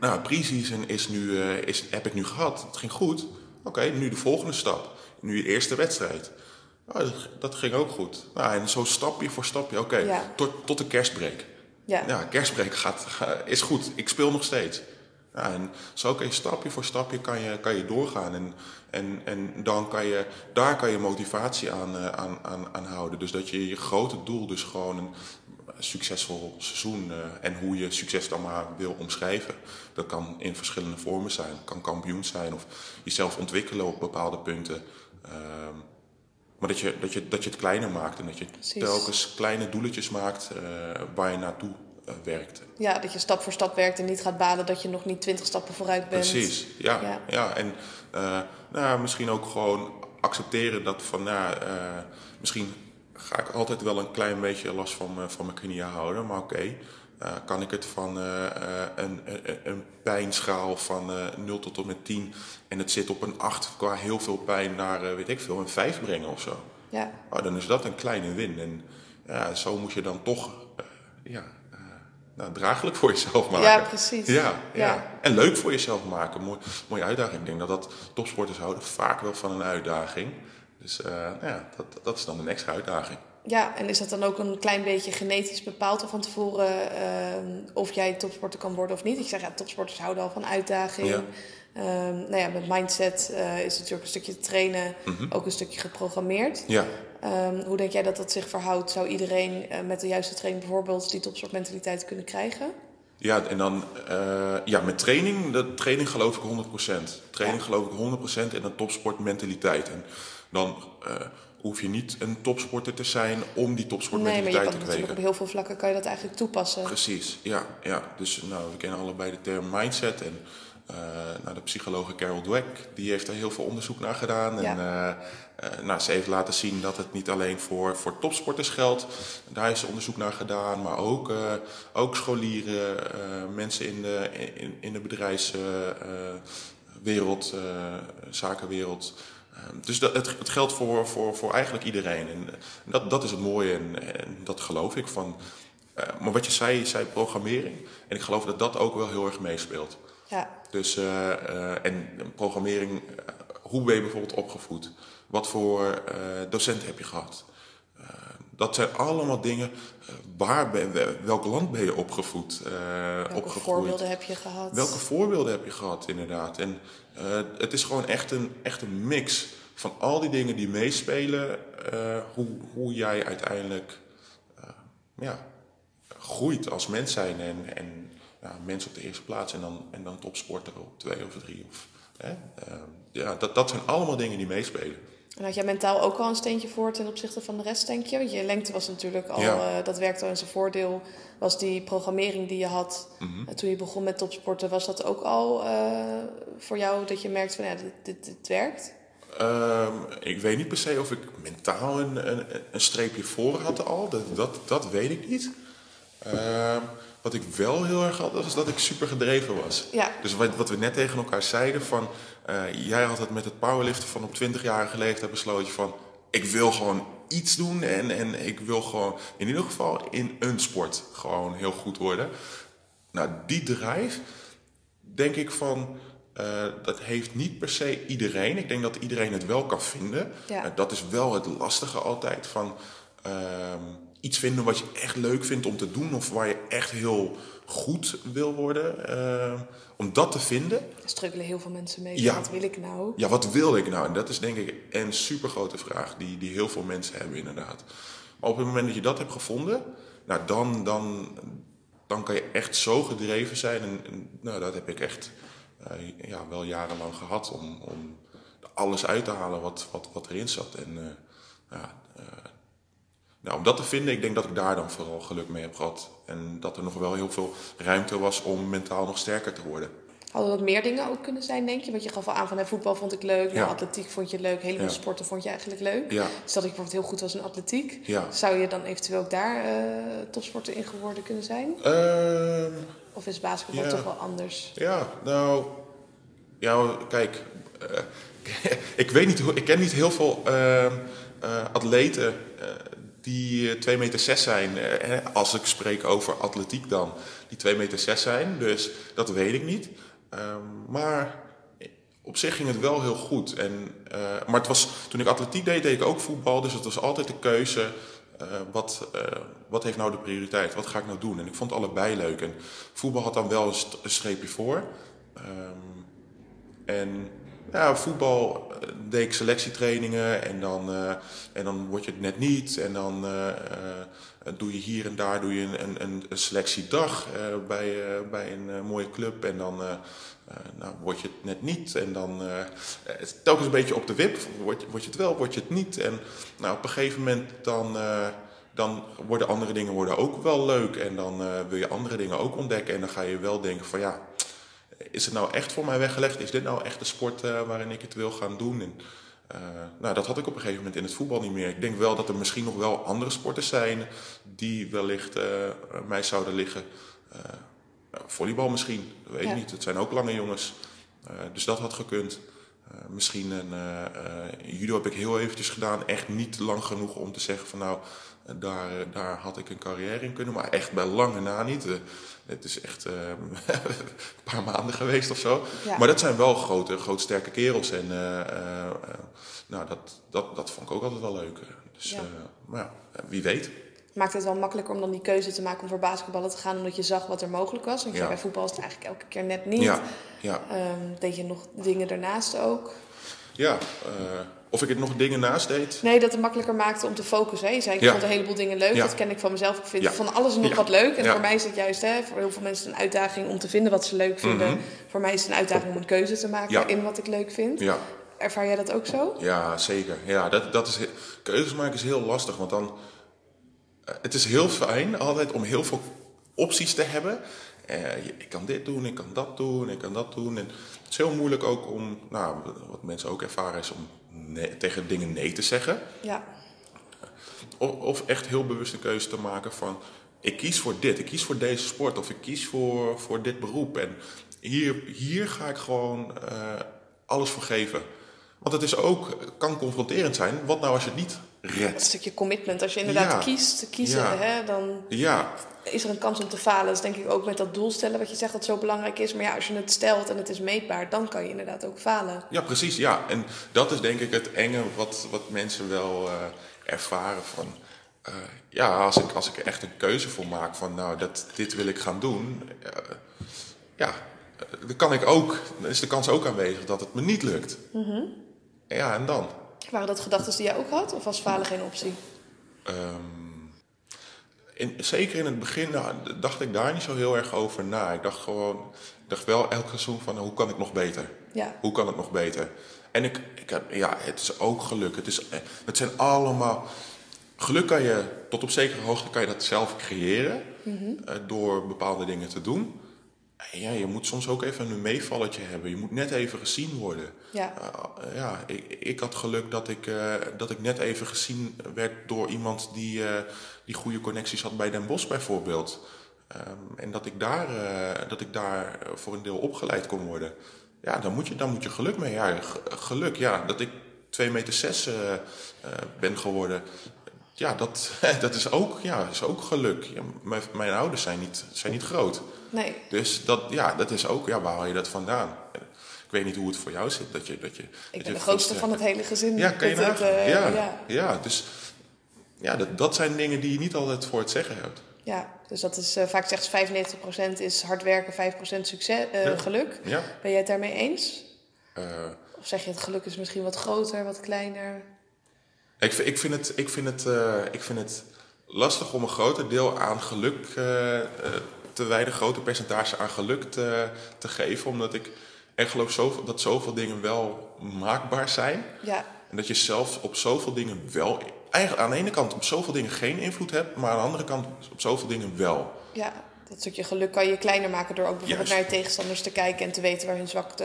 Nou, pre-season is nu, eh, is, heb ik nu gehad. Het ging goed. Oké, nu de volgende stap. Nu de eerste wedstrijd. Oh, dat, dat ging ook goed. Nou, en zo stapje voor stapje. Oké, Ja. tot, tot de kerstbreak. Ja. Ja, kerstbreak gaat, ga- is goed. Ik speel nog steeds. Ja, en zo kan je stapje voor stapje kan je, kan je doorgaan. En, en, en dan kan je, daar kan je motivatie aan, eh, aan, aan, aan houden. Dus dat je je grote doel, dus gewoon een succesvol seizoen eh, en hoe je succes dan maar wil omschrijven. Dat kan in verschillende vormen zijn. Het kan kampioen zijn of jezelf ontwikkelen op bepaalde punten. Ehm, maar dat je, dat, je, dat je het kleiner maakt en dat je Precies. telkens kleine doeletjes maakt eh, waar je naartoe werkt. Ja, dat je stap voor stap werkt en niet gaat balen dat je nog niet twintig stappen vooruit bent. Precies, ja. Ja. ja. en eh, nou, misschien ook gewoon accepteren dat van, nou, eh, misschien ga ik altijd wel een klein beetje last van, mijn- van mijn knieën houden. Maar oké, eh, kan ik het van eh, eh, een, een, een pijnschaal van eh 0 tot en met 10 en het zit op een 8 qua heel veel pijn naar, eh, weet ik veel, een 5 brengen of zo. Ja, Oh, dan is dat een kleine win. En ja, zo moet je dan toch eh, ja, eh, nou, draaglijk voor jezelf maken. Ja, precies. Ja, ja. Ja. En leuk voor jezelf maken. Mooi, mooie uitdaging. Ik denk dat dat topsporters houden vaak wel van een uitdaging. Dus nou ja, dat, dat is dan een extra uitdaging. Ja, en is dat dan ook een klein beetje genetisch bepaald van tevoren ehm, of jij topsporter kan worden of niet? Ik zeg ja, topsporters houden al van uitdaging. Ja. Ehm, nou ja, met mindset eh, is natuurlijk een stukje trainen, Mhm. ook een stukje geprogrammeerd. Ja, Ehm, hoe denk jij dat dat zich verhoudt? Zou iedereen eh, met de juiste training bijvoorbeeld die topsportmentaliteit kunnen krijgen? ja en dan eh, ja, met training, de training geloof ik 100%. Training Ja. geloof ik 100% en een topsportmentaliteit. En dan hoef je niet een topsporter te zijn om die Nee, maar je topsportmentaliteit kan te natuurlijk kweken. op heel veel vlakken kan je dat eigenlijk toepassen. Precies, ja. ja. Dus nou, we kennen allebei de term mindset. En nou, de psychologe Carol Dweck, die heeft daar heel veel onderzoek naar gedaan. En eh, eh, nou, ze heeft laten zien dat het niet alleen voor, voor topsporters geldt. Daar is onderzoek naar gedaan, maar ook, ook scholieren, mensen in de, in, in de bedrijfswereld, zakenwereld. Eh, Dus dat, het, het geldt voor, voor, voor eigenlijk iedereen. En dat, dat is het mooie en, en dat geloof ik van. maar wat je zei, je zei programmering. En ik geloof dat dat ook wel heel erg meespeelt. Ja, Dus, eh, eh, en programmering, eh, hoe ben je bijvoorbeeld opgevoed? Wat voor docent heb je gehad? Eh, dat zijn allemaal dingen. waar ben, welk land ben je opgevoed? welke opgegroeid? voorbeelden heb je gehad? Welke voorbeelden heb je gehad, inderdaad? En het is gewoon echt een, echt een mix van al die dingen die meespelen, hoe, hoe jij uiteindelijk ja, groeit als mens zijn. En, en ja, mens op de eerste plaats en dan, en dan topsporter op twee of drie. Of, hè? Eh, ja, dat, dat zijn allemaal dingen die meespelen. En had jij mentaal ook al een steentje voor ten opzichte van de rest, denk je? Want je lengte was natuurlijk al, Ja. eh, dat werkte al in zijn voordeel. Was die programmering die je had Mhm. toen je begon met topsporten, was dat ook al eh, voor jou dat je merkt van ja, dit, dit, dit werkt? Ehm, ik weet niet per se of ik mentaal een, een, een streepje voor had al. Dat, dat, dat weet ik niet. Ehm, wat ik wel heel erg had, was dat ik super gedreven was. Ja. Dus wat, wat we net tegen elkaar zeiden, van, eh, jij had het met het powerliften van op 20-jarige leeftijd besloten van... Ik wil gewoon iets doen en, en ik wil gewoon in ieder geval in een sport gewoon heel goed worden. Nou, die drive, denk ik van, eh, dat heeft niet per se iedereen. Ik denk dat iedereen het wel kan vinden. Ja. Eh, dat is wel het lastige altijd van ehm, iets vinden wat je echt leuk vindt om te doen of waar je echt heel goed wil worden. ehm, om dat te vinden. Daar struggelen heel veel mensen mee. Ja. Wat wil ik nou? Ja, wat wil ik nou? En dat is denk ik een super grote vraag die, die heel veel mensen hebben inderdaad. Maar op het moment dat je dat hebt gevonden, nou dan, dan, dan kan je echt zo gedreven zijn. En, en nou, dat heb ik echt eh, ja, wel jarenlang gehad om, om alles uit te halen wat, wat, wat erin zat. En eh, ja, eh, nou, om dat te vinden, ik denk dat ik daar dan vooral geluk mee heb gehad. En dat er nog wel heel veel ruimte was om mentaal nog sterker te worden. Hadden dat meer dingen ook kunnen zijn, denk je? Want je gaf al aan van hè, voetbal vond ik leuk, nou, Ja. atletiek vond je leuk, Ja. sporten vond je eigenlijk leuk. Ja. Stel dat je bijvoorbeeld heel goed was in atletiek. Zou je dan eventueel ook daar eh topsporter in geworden kunnen zijn? Ehm, Of is basketbal toch wel anders? Ja, nou, ja, kijk, eh, (laughs) ik weet niet hoe, ik ken niet heel veel ehm, eh, atleten die eh, 2 meter 6 zijn. eh, als ik spreek over atletiek dan, die 2 meter 6 zijn. Dus dat weet ik niet. Ehm, maar op zich ging het wel heel goed. En, eh, maar het was, toen ik atletiek deed, deed ik ook voetbal. Dus het was altijd de keuze. eh, wat, eh, wat heeft nou de prioriteit? Wat ga ik nou doen? En ik vond allebei leuk. En voetbal had dan wel een, st- streepje voor. Ehm, en ja, voetbal eh, deed selectietrainingen en dan, eh, en dan word je het net niet. En dan eh, doe je hier en daar doe je een, een, een, selectiedag bij, bij een mooie club. En dan nou, word je het net niet. En dan telkens een beetje op de wip. Word, word je het wel, word je het niet. En nou, op een gegeven moment dan... dan worden andere dingen worden ook wel leuk. En dan wil je andere dingen ook ontdekken. En dan ga je wel denken van ja, is het nou echt voor mij weggelegd? Is dit nou echt de sport eh, waarin ik het wil gaan doen? En nou, dat had ik op een gegeven moment in het voetbal niet meer. Ik denk wel dat er misschien nog wel andere sporten zijn die wellicht mij zouden liggen. volleybal misschien, dat weet ik niet. Het zijn ook lange jongens. dus dat had gekund. Misschien een judo heb ik heel eventjes gedaan. Echt niet lang genoeg om te zeggen van nou, daar, daar had ik een carrière in kunnen. Maar echt bij lange na niet. Het is echt (laughs) een paar maanden geweest of zo. Maar dat zijn wel grote, grote sterke kerels. En nou, dat, dat, dat vond ik ook altijd wel leuk. Dus ja. maar ja, wie weet. Maakt het wel makkelijker om dan die keuze te maken om voor basketballen te gaan, omdat je zag wat er mogelijk was? Want ja. bij voetbal is het eigenlijk elke keer net niet. Ja. Ja. Um, deed je nog dingen daarnaast ook? Ja, of ik het nog dingen naast deed? Nee, dat het makkelijker maakte om te focussen. Hè? Je zei, ik vond een heleboel dingen leuk. Dat ken ik van mezelf. Ik vind van alles nog wat leuk. En voor mij is het juist, hè, voor heel veel mensen een uitdaging om te vinden wat ze leuk vinden. Mhm. Voor mij is het een uitdaging om een keuze te maken in wat ik leuk vind. Ervaar jij dat ook zo? Ja, zeker. Ja, dat, dat is, keuzes maken is heel lastig. Want dan, eh, het is heel fijn altijd om heel veel opties te hebben. Uh, ik kan dit doen, ik kan dat doen, ik kan dat doen. En het is heel moeilijk ook om, nou, wat mensen ook ervaren is om tegen dingen nee te zeggen. Ja. Of, of, echt heel bewust een keuze te maken van... ik kies voor dit, ik kies voor deze sport of ik kies voor, voor dit beroep. En hier, hier ga ik gewoon uh, alles voor geven. Want het is ook, kan confronterend zijn. Wat nou als je het niet Een stukje commitment. Als je inderdaad kiest te kiezen, hè, dan ja. is er een kans om te falen. Dat is denk ik ook met dat doel stellen wat je zegt dat zo belangrijk is. Maar ja, als je het stelt en het is meetbaar, dan kan je inderdaad ook falen. Ja, precies. Ja. En dat is denk ik het enge wat, wat mensen wel uh, ervaren van... Uh, ja, als ik, als ik er echt een keuze voor maak van nou, dat, dit wil ik gaan doen... Uh, ja, dan kan ik ook, dan is de kans ook aanwezig dat het me niet lukt. Mm -hmm. Ja, en dan? Waren dat gedachten die jij ook had? Of was falen geen optie? Um, in, zeker in het begin nou, dacht ik daar niet zo heel erg over na. Ik dacht gewoon, ik dacht wel elke seizoen van hoe kan ik nog beter? Ja. Hoe kan het nog beter? En ik, ik heb, ja, het is ook geluk. Het, is, het zijn allemaal. Geluk kan je tot op zekere hoogte kan je dat zelf creëren mm -hmm. door bepaalde dingen te doen ja, je moet soms ook even een meevalletje hebben. Je moet net even gezien worden. Ja, uh, ja ik, ik, had geluk dat ik, uh, dat ik net even gezien werd door iemand die, uh, die goede connecties had bij Den Bosch bijvoorbeeld. Um, en dat ik, daar, dat ik daar voor een deel opgeleid kon worden. Ja, dan moet je, dan moet je geluk mee. Ja, geluk, ja. Dat ik 2 meter 6 ben geworden ja, dat, (laughs) dat is, ook, ja, is ook geluk. Ja, mijn, mijn, ouders zijn niet, zijn niet groot. Nee. Dus dat, ja, dat is ook, ja, waar haal je dat vandaan? Ik weet niet hoe het voor jou zit. Dat je, dat je, ik ben de grootste van het hele gezin. Ja, kan je het, uh, ja, ja, ja. dus ja, dat, dat zijn dingen die je niet altijd voor het zeggen hebt. Ja, dus dat is uh, vaak zegt 95% is hard werken, 5% succes, uh, ja. geluk. Ja. Ben jij het daarmee eens? of zeg je het geluk is misschien wat groter, wat kleiner? Ik, ik, vind het, ik, vind het, ik vind het lastig om een groter deel aan geluk te een groter percentage aan geluk te, te geven. Omdat ik echt geloof zoveel, dat zoveel dingen wel maakbaar zijn. Ja. En dat je zelf op zoveel dingen wel, eigenlijk aan de ene kant op zoveel dingen geen invloed hebt, maar aan de andere kant op zoveel dingen wel. Ja, dat stukje geluk kan je kleiner maken door ook bijvoorbeeld naar je tegenstanders te kijken en te weten waar hun zwakte,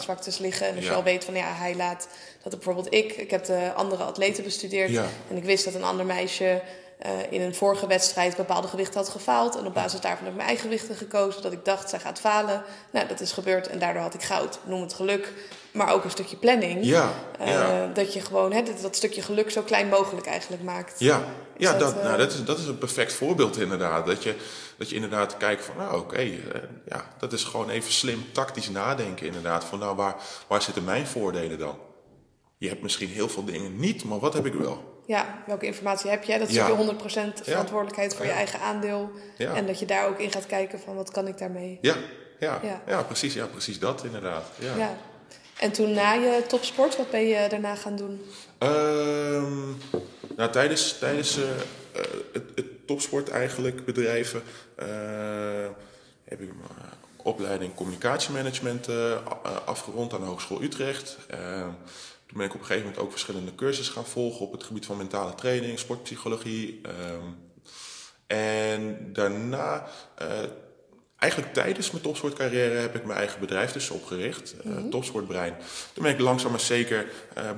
zwaktes liggen. En als je al weet van ja, hij laat dat bijvoorbeeld ik, ik heb de andere atleten bestudeerd en ik wist dat een ander meisje uh, in een vorige wedstrijd bepaalde gewichten had gefaald. En op basis daarvan heb ik mijn eigen gewichten gekozen. Dat ik dacht, zij gaat falen. Nou, dat is gebeurd en daardoor had ik goud. Noem het geluk. Maar ook een stukje planning. Ja, uh, Dat je gewoon hè, dat, dat, stukje geluk zo klein mogelijk eigenlijk maakt. Ja, ja dat, dat, uh, nou, dat, is, dat is een perfect voorbeeld inderdaad. Dat je, dat je inderdaad kijkt van, nou oké, okay, ja, dat is gewoon even slim tactisch nadenken inderdaad. Van nou, waar, waar zitten mijn voordelen dan? Je hebt misschien heel veel dingen niet, maar wat heb ik wel? Ja, welke informatie heb je? Dat is ja. je 100% verantwoordelijkheid voor je eigen aandeel. En dat je daar ook in gaat kijken van wat kan ik daarmee? Ja, ja, ja. precies, ja precies dat inderdaad. Ja. En toen na je topsport, wat ben je daarna gaan doen? Um, nou, tijdens, tijdens uh, het, het, topsport eigenlijk bedrijven uh, heb ik mijn opleiding communicatiemanagement uh, afgerond aan de Hogeschool Utrecht. Ehm, toen ben ik op een gegeven moment ook verschillende cursussen gaan volgen op het gebied van mentale training, sportpsychologie. Um, en daarna, uh, eigenlijk tijdens mijn topsportcarrière heb ik mijn eigen bedrijf dus opgericht, mm Topsportbrein. Toen ben ik langzaam maar zeker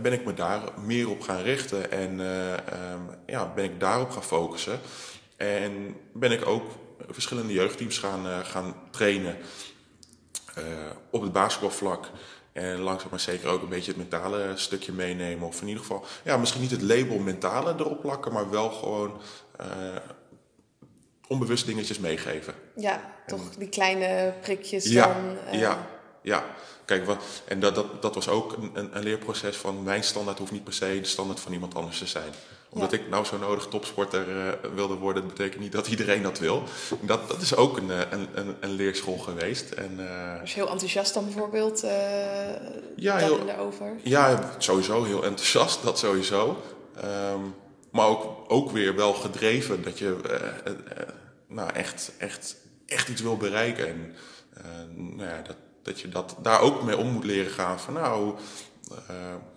ben ik me daar meer op gaan richten en ehm, ja, ben ik daarop gaan focussen. En ben ik ook verschillende jeugdteams gaan, gaan trainen op het basketbalvlak. En langzaam maar zeker ook een beetje het mentale stukje meenemen. Of in ieder geval, ja, misschien niet het label mentale erop plakken, maar wel gewoon uh, onbewust dingetjes meegeven. Ja, toch die kleine prikjes ja. Uh... Ja, ja. Kijk, wat, en dat, dat, dat was ook een, een, leerproces van mijn standaard hoeft niet per se de standaard van iemand anders te zijn omdat ik nou zo nodig topsporter uh, wilde worden, dat betekent niet dat iedereen dat wil. Dat, dat is ook een, een, een, een leerschool geweest. En, uh, Was je heel enthousiast dan bijvoorbeeld uh, ja, heel, daarover? Ja, sowieso heel enthousiast, dat sowieso. Um, maar ook, ook weer wel gedreven dat je nou, echt, echt, echt iets wil bereiken. En nou ja, dat, dat je dat, daar ook mee om moet leren gaan. Van nou,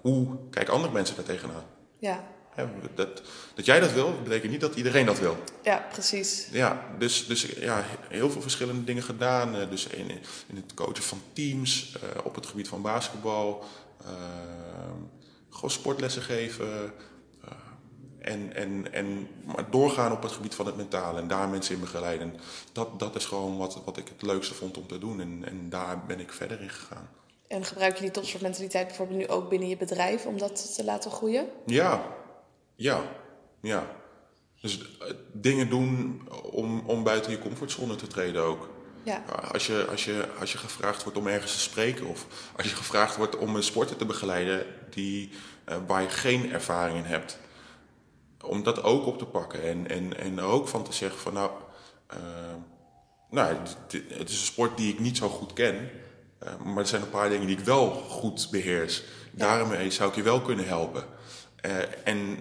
hoe kijken andere mensen daar tegenaan? Ja. Dat, dat jij dat wil, betekent niet dat iedereen dat wil. Ja, precies. Ja, dus, dus ja, heel veel verschillende dingen gedaan. Eh, dus in, in het coachen van teams, uh, op het gebied van basketbal, uh, gewoon sportlessen geven. Uh, en, en, en maar doorgaan op het gebied van het mentale en daar mensen in begeleiden. Dat, dat is gewoon wat, wat ik het leukste vond om te doen. En, en daar ben ik verder in gegaan. En gebruik je die topsportmentaliteit bijvoorbeeld nu ook binnen je bedrijf om dat te laten groeien? Ja, ja, ja. Dus eh, dingen doen om, om buiten je comfortzone te treden ook. Ja. Als, je, als, je, als je gevraagd wordt om ergens te spreken of als je gevraagd wordt om een sporter te begeleiden die, uh, waar je geen ervaring in hebt, om dat ook op te pakken en, en, en ook van te zeggen van nou, uh, nou het is een sport die ik niet zo goed ken, uh, maar er zijn een paar dingen die ik wel goed beheers. Daarmee zou ik je wel kunnen helpen. Uh, en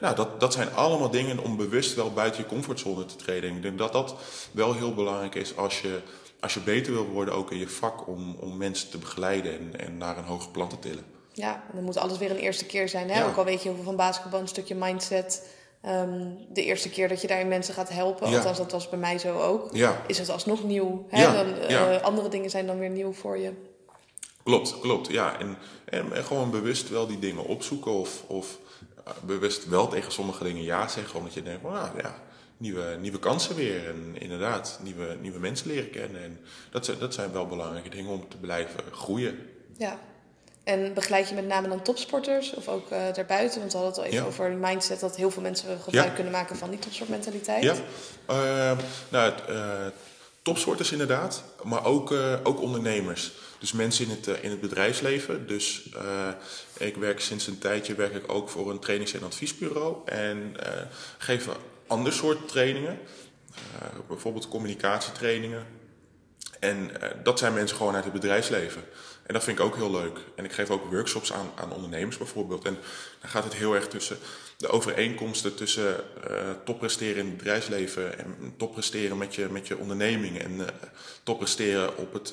nou, dat, dat zijn allemaal dingen om bewust wel buiten je comfortzone te treden. Ik denk dat dat wel heel belangrijk is als je, als je beter wil worden, ook in je vak, om, om mensen te begeleiden en, en naar een hoger plan te tillen. Ja, dan moet alles weer een eerste keer zijn. Hè? Ook al weet je heel veel van basketbal, een stukje mindset. Um, de eerste keer dat je daarin mensen gaat helpen, ja. althans dat was bij mij zo ook, ja. is het alsnog nieuw. Hè? Dan, uh, andere dingen zijn dan weer nieuw voor je. Klopt, klopt. Ja, en, en, en, gewoon bewust wel die dingen opzoeken of, of bewust wel tegen sommige dingen ja zeggen, omdat je denkt, van, ah, ja, nieuwe, nieuwe kansen weer. En inderdaad, nieuwe, nieuwe mensen leren kennen. En dat, zijn, dat zijn wel belangrijke dingen om te blijven groeien. Ja. En begeleid je met name dan topsporters of ook uh, daarbuiten? Want we hadden het al even ja. over mindset, dat heel veel mensen gebruik ja. kunnen maken van die topsportmentaliteit. Ja, uh, nou, uh, topsporters inderdaad, maar ook, ook ondernemers. Dus mensen in het, in het bedrijfsleven. Dus ik werk sinds een tijdje werk ik ook voor een trainings- en adviesbureau. En uh, geef ander soort trainingen. Uh, bijvoorbeeld communicatietrainingen. En uh, dat zijn mensen gewoon uit het bedrijfsleven. En dat vind ik ook heel leuk. En ik geef ook workshops aan, aan ondernemers bijvoorbeeld. En dan gaat het heel erg tussen de overeenkomsten tussen top presteren in het bedrijfsleven en top presteren met je, met je onderneming. En top presteren op het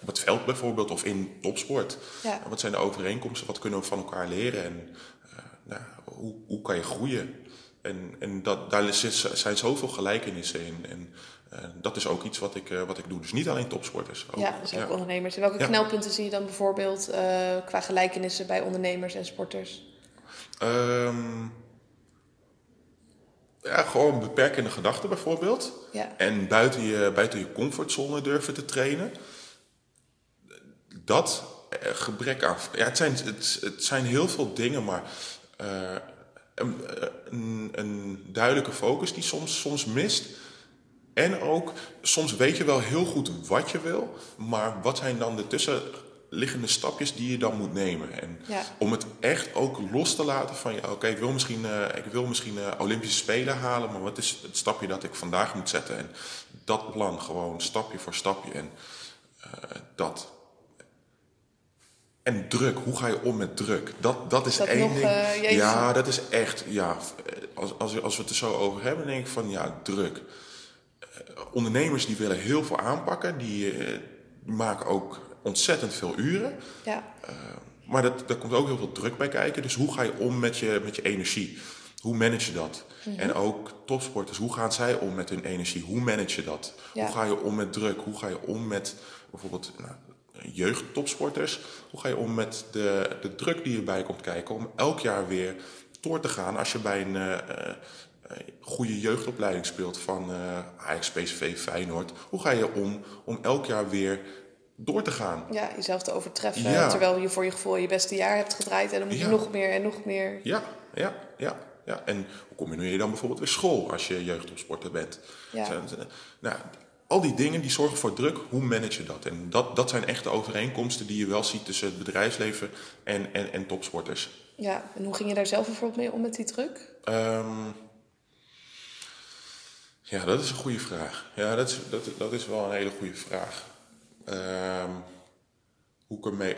op het veld bijvoorbeeld of in topsport. Ja. Wat zijn de overeenkomsten? Wat kunnen we van elkaar leren? En uh, nou, hoe, hoe kan je groeien? En, en dat, daar zijn zoveel gelijkenissen in. En uh, dat is ook iets wat ik, uh, wat ik doe. Dus niet alleen topsporters. Ook, ja, dus ook ja. ondernemers. En welke ja. knelpunten zie je dan bijvoorbeeld qua gelijkenissen bij ondernemers en sporters? Um, ja, gewoon beperkende gedachten bijvoorbeeld. Ja. En buiten je, buiten je comfortzone durven te trainen dat eh, gebrek aan. Ja, het zijn, het, het zijn heel veel dingen, maar uh, een, een, een, duidelijke focus die soms, soms mist. En ook, soms weet je wel heel goed wat je wil, maar wat zijn dan de tussenliggende stapjes die je dan moet nemen? En ja. om het echt ook los te laten van, ja, oké, ik wil misschien, uh, ik wil misschien uh, Olympische Spelen halen, maar wat is het stapje dat ik vandaag moet zetten? En dat plan, gewoon stapje voor stapje. En dat. En druk, hoe ga je om met druk? Dat, dat is dat één nog, ding. Uh, ja, dat is echt, ja, als, als, als we het er zo over hebben, denk ik van ja, druk. Uh, ondernemers die willen heel veel aanpakken, die, uh, maken ook ontzettend veel uren. Ja. maar dat, daar komt ook heel veel druk bij kijken. Dus hoe ga je om met je, met je energie? Hoe manage je dat? Mhm. En ook topsporters, hoe gaan zij om met hun energie? Hoe manage je dat? Ja. Hoe ga je om met druk? Hoe ga je om met bijvoorbeeld nou, jeugdtopsporters? Hoe ga je om met de, de druk die erbij komt kijken om elk jaar weer door te gaan als je bij een eh, goede jeugdopleiding speelt van eh Ajax, PSV, Feyenoord? Hoe ga je om om elk jaar weer door te gaan? Ja, jezelf te overtreffen. Ja. Terwijl je voor je gevoel je beste jaar hebt gedraaid. En dan moet je Ja. nog meer en nog meer. Ja, ja, ja. ja. En hoe combineer je dan bijvoorbeeld weer school als je jeugdopsporter bent? Ja. Nou, al die dingen die zorgen voor druk, hoe manage je dat? En dat, dat zijn echt de overeenkomsten die je wel ziet tussen het bedrijfsleven en, en, en topsporters. Ja, en hoe ging je daar zelf bijvoorbeeld mee om met die druk? Ehm, ja, dat is een goede vraag. Ja, dat is, dat, dat is wel een hele goede vraag. Ehm, hoe ik ermee